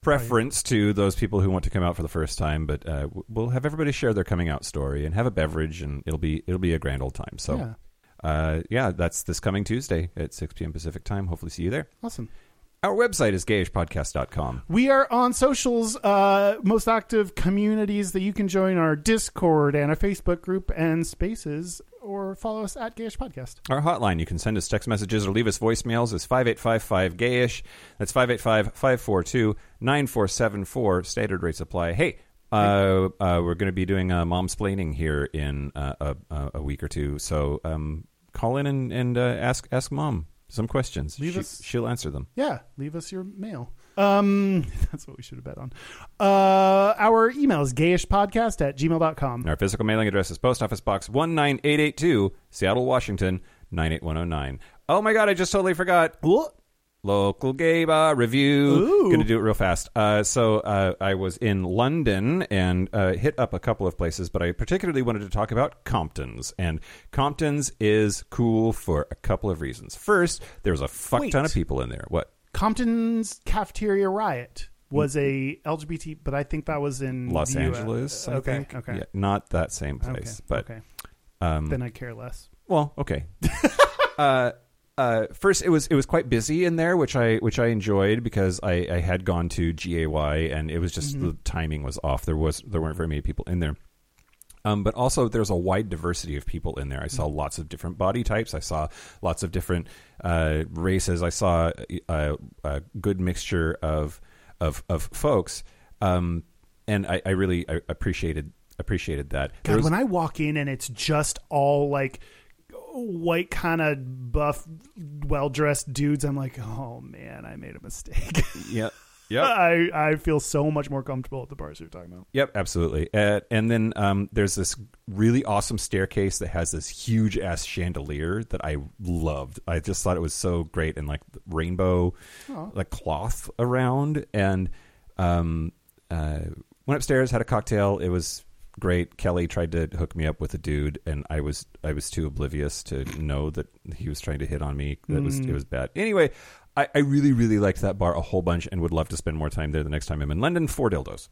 preference to those people who want to come out for the first time. But uh, we'll have everybody share their coming out story and have a beverage, and it'll be it'll be a grand old time. So. Yeah. Uh, yeah, that's this coming Tuesday at 6 p.m. Pacific time. Hopefully, see you there. Awesome. Our website is gayishpodcast.com. We are on socials. Uh, most active communities that you can join are Discord and a Facebook group and Spaces, or follow us at Gayish Podcast. Our hotline, you can send us text messages or leave us voicemails, is 5855 gayish. That's 585 542 9474. Standard rates apply. Hey, uh, uh, we're going to be doing uh, mom splaining here in uh, a, a, a week or two. So um, call in and, and uh, ask ask mom some questions. Leave She, us- she'll answer them. Yeah, leave us your mail. Um, (laughs) that's what we should have bet on. Uh, our email is gayishpodcast at gmail.com. Our physical mailing address is Post Office Box 19882, Seattle, Washington 98109. Oh my God, I just totally forgot. What? Local gay bar review. Ooh. To do it real fast. Uh, so uh, I was in London and uh, hit up a couple of places, but I particularly wanted to talk about Compton's. And Compton's is cool for a couple of reasons. First, there was a fuck Wait. ton of people in there. What? Compton's cafeteria riot was a LGBT, but I think that was in Los the US. Angeles, I Okay, think. okay. Yeah, not that same Okay, place, but okay. um, then I care less. Well, okay. (laughs) uh, uh, first, it was it was quite busy in there, which I which I enjoyed because I, I had gone to GAY and it was just the timing was off. There was there weren't very many people in there. Um, but also, there's a wide diversity of people in there. I saw lots of different body types. I saw lots of different uh, races. I saw a, a good mixture of of, of folks, um, and I, I really I appreciated appreciated that. God, was- when I walk in and it's just all like white, kind of buff, well dressed dudes, I'm like, oh man, I made a mistake. (laughs) Yep. Yep. (laughs) I I feel so much more comfortable at the bars you're talking about. Yep, absolutely. Uh, and then um, there's this really awesome staircase that has this huge ass chandelier that I loved. I just thought it was so great and like rainbow, like cloth around. And um, uh, went upstairs, had a cocktail. It was great. Kelly tried to hook me up with a dude, and I was I was too oblivious to know that he was trying to hit on me. That was it was bad. Anyway. I, I really, really liked that bar a whole bunch and would love to spend more time there the next time I'm in London. Four dildos.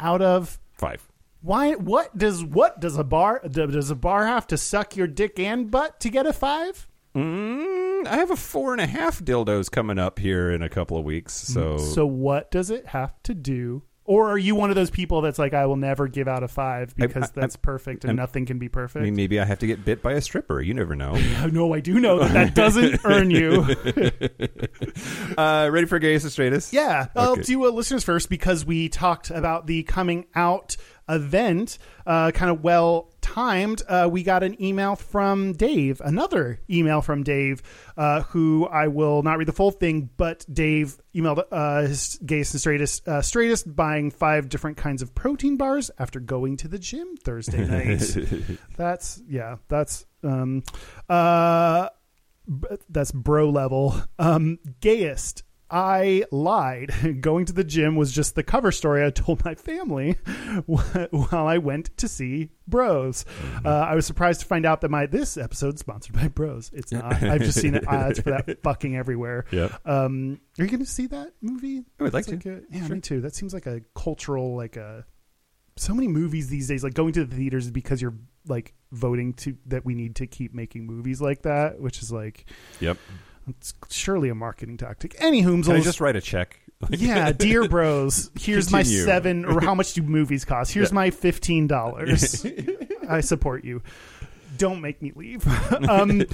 Out of Five. why? What does what does a bar does a bar have to suck your dick and butt to get a five? Mm, I have a four and a half dildos coming up here in a couple of weeks. So, So what does it have to do? Or are you one of those people that's like, I will never give out a five because I- that's perfect and I'm- nothing can be perfect? I mean, maybe I have to get bit by a stripper. You never know. (laughs) no, I do know that that doesn't (laughs) earn you. (laughs) uh, ready for and straightest? Yeah, I'll do uh, listeners first because we talked about the coming out event, uh, kind of well timed. Uh, we got an email from Dave, another email from Dave, uh, who I will not read the full thing, but Dave emailed uh, his gayest and straightest, uh, straightest buying five different kinds of protein bars after going to the gym Thursday (laughs) night. that's yeah, that's um, uh, that's bro level. Um, gayest. I lied. (laughs) Going to the gym was just the cover story I told my family (laughs) while I went to see Bros. Uh, I was surprised to find out that my this episode sponsored by Bros. It's not. I've just seen it (laughs) ads for that fucking everywhere. Yeah. Um, are you going to see that movie? I would like That's to. a- yeah, me too. That seems like a cultural like a. So many movies these days, like going to the theaters, is because you're like voting to that we need to keep making movies like that, which is like Yep. It's surely a marketing tactic. Any whom's Can I just write a check? (laughs) yeah, dear bros, here's my seven or how much do (laughs) movies cost? Here's my fifteen dollars. (laughs) I support you. Don't make me leave. um,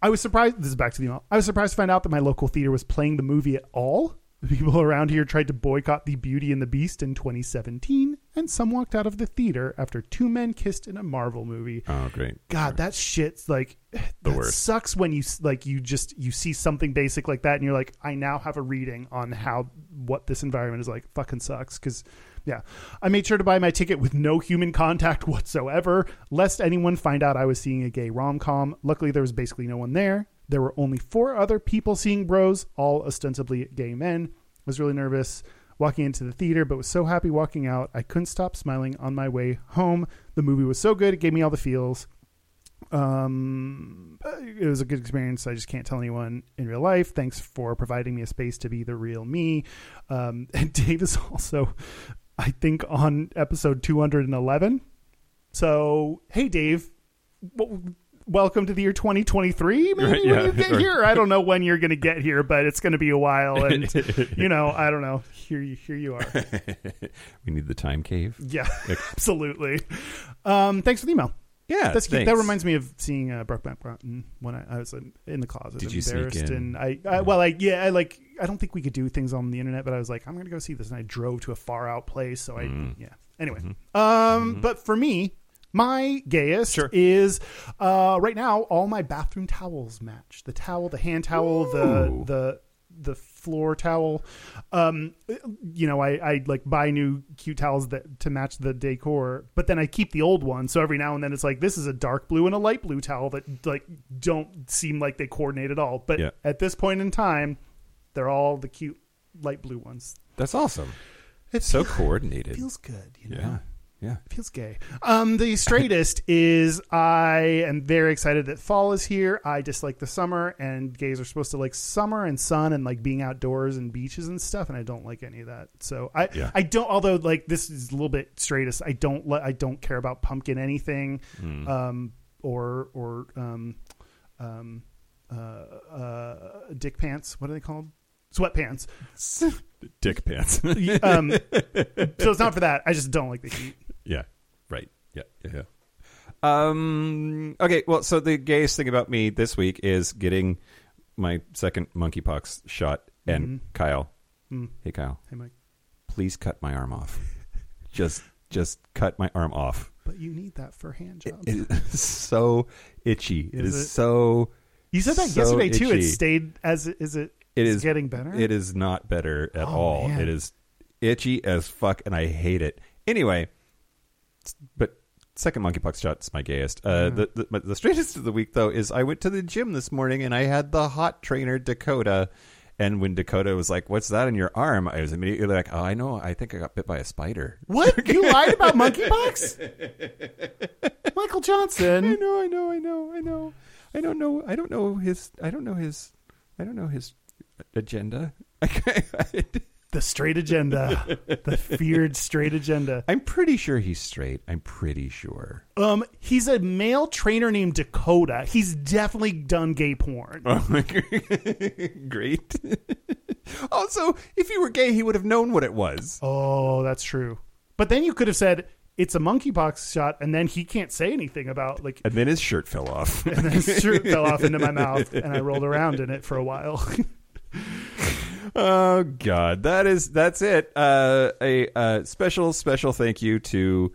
I was surprised. This is back to the email. I was surprised to find out that my local theater was playing the movie at all. People around here tried to boycott the Beauty and the Beast in 2017. and some walked out of the theater after two men kissed in a Marvel movie. Oh, great. God, that shit's like (sighs) The worst. Sucks when you like you just you see something basic like that and you're like, I now have a reading on how what this environment is like. Fucking sucks because. Yeah, I made sure to buy my ticket with no human contact (laughs) whatsoever, lest anyone find out I was seeing a gay rom com. Luckily, there was basically no one there. There were only four other people seeing bros, all ostensibly gay men. Was really nervous walking into the theater, but was so happy walking out. I couldn't stop smiling on my way home. The movie was so good; it gave me all the feels um it was a good experience i just can't tell anyone in real life thanks for providing me a space to be the real me um (laughs) and dave is also i think on episode 211 so hey dave welcome to the year 2023 maybe Right, yeah. when you get Or- here i don't know when you're gonna get here but it's gonna be a while (laughs) and you know i don't know here you here you are (laughs) we need the time cave. yeah (laughs) absolutely um thanks for the email Yeah, that's cute. That reminds me of seeing uh, Brokeback Mountain when I, I was in, in the closet. Did and you sneak embarrassed, in? and I, I well, I yeah, I like. I don't think we could do things on the internet, but I was like, I'm gonna go see this, and I drove to a far out place. So I, Mm. yeah. Anyway, Mm-hmm. um, but for me, my gayest Sure. is uh, right now. All my bathroom towels match the towel, the hand towel, Ooh. the the the floor towel. Um, you know, I, I like buy new cute towels that to match the decor, but then I keep the old one. So every now and then it's like this is a dark blue and a light blue towel that like don't seem like they coordinate at all. But Yeah. at this point in time, they're all the cute light blue ones. That's awesome. It's So coordinated. feels good, you know. yeah, yeah. It feels gay. Um, the straightest (laughs) is I am very excited that fall is here. I dislike the summer, and gays are supposed to like summer and sun and like being outdoors and beaches and stuff, and I don't like any of that. So I Yeah. I don't. Although like this is a little bit straightest, I don't li- I don't care about pumpkin anything, Mm. um, or or um, um, uh, uh, dick pants. What are they called? Sweatpants. Dick pants. Um, so it's not for (laughs) that. I just don't like the heat. Yeah. Right. Yeah. Yeah. yeah. Um. Okay. Well, so the gayest thing about me this week is getting my second monkeypox shot. And Mhm. Kyle, Mm. hey Kyle, Hey, Mike. please cut my arm off. just, just cut my arm off. But you need that for hand It, jobs. it is (laughs) so itchy. it Is is it? so. You said that so yesterday too. It itchy. stayed as is it. It is is getting better. It is not better at Oh, all. man. It is itchy as fuck, and I hate it. Anyway, s- but second monkeypox shot's my gayest. Uh, Yeah. the, the the straightest of the week though is I went to the gym this morning and I had the hot trainer Dakota. And when Dakota was like, "What's that in your arm?" I was immediately like, "Oh, I know. I think I got bit by a spider." What you (laughs) lied about monkeypox? Michael Johnson. (laughs) I know, I know, I know, I know. I don't know. I don't know his. I don't know his. I don't know his agenda. (laughs) The straight agenda. (laughs) The feared straight agenda. I'm pretty sure he's straight. I'm pretty sure. Um, he's a male trainer named Dakota. He's definitely done gay porn. (laughs) Oh my (laughs) Great. also, if he were gay, he would have known what it was. Oh, that's true. But then you could have said it's a monkeypox shot, and then he can't say anything about like. And then his shirt fell off. And then his shirt fell off into my mouth, and I rolled around in it for a while. Oh God, that is that's it. Uh, a uh, special special thank you to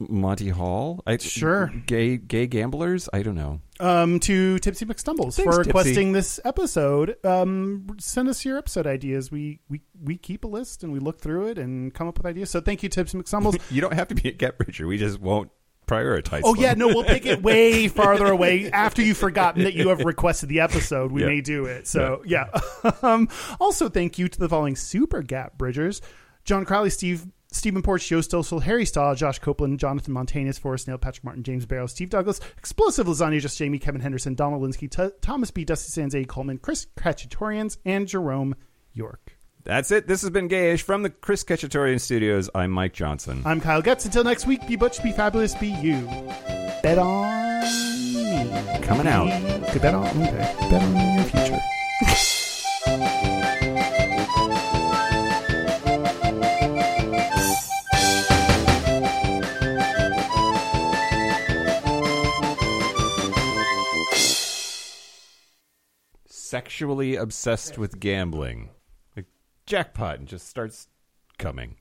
Monty Hall. I, Sure. Gay gay gamblers. I don't know. um, to Tipsy McStumbles Thanks, for Tipsy. requesting this episode. Um, send us your episode ideas. We, we we keep a list and we look through it and come up with ideas. So thank you, Tipsy McStumbles. (laughs) You don't have to be a get richer. We just won't prioritize. oh them. yeah, no, we'll pick it way (laughs) farther away after you've forgotten that you have requested the episode. We Yeah. may do it. So yeah. (laughs) um, also, thank you to the following super gap bridgers: John Crowley, Steve. Stephen Porch, Joe Stossel, Harry Stahl, Josh Copeland, Jonathan Montanus, Forrest Nail, Patrick Martin, James Barrow, Steve Douglas, Explosive Lasagna, Just Jamie, Kevin Henderson, Donald Linsky, T- Thomas B. Dusty Sands, A. Coleman, Chris Cratchitorians, and Jerome York. That's it. This has been Gayish from the Chris Ketchatorian Studios. I'm Mike Johnson. I'm Kyle Getz. Until next week, be butch, be fabulous, be you. Bet on me. Coming out. Okay, bet on, okay. Bet on your future. Sexually obsessed with gambling. Jackpot and just starts coming.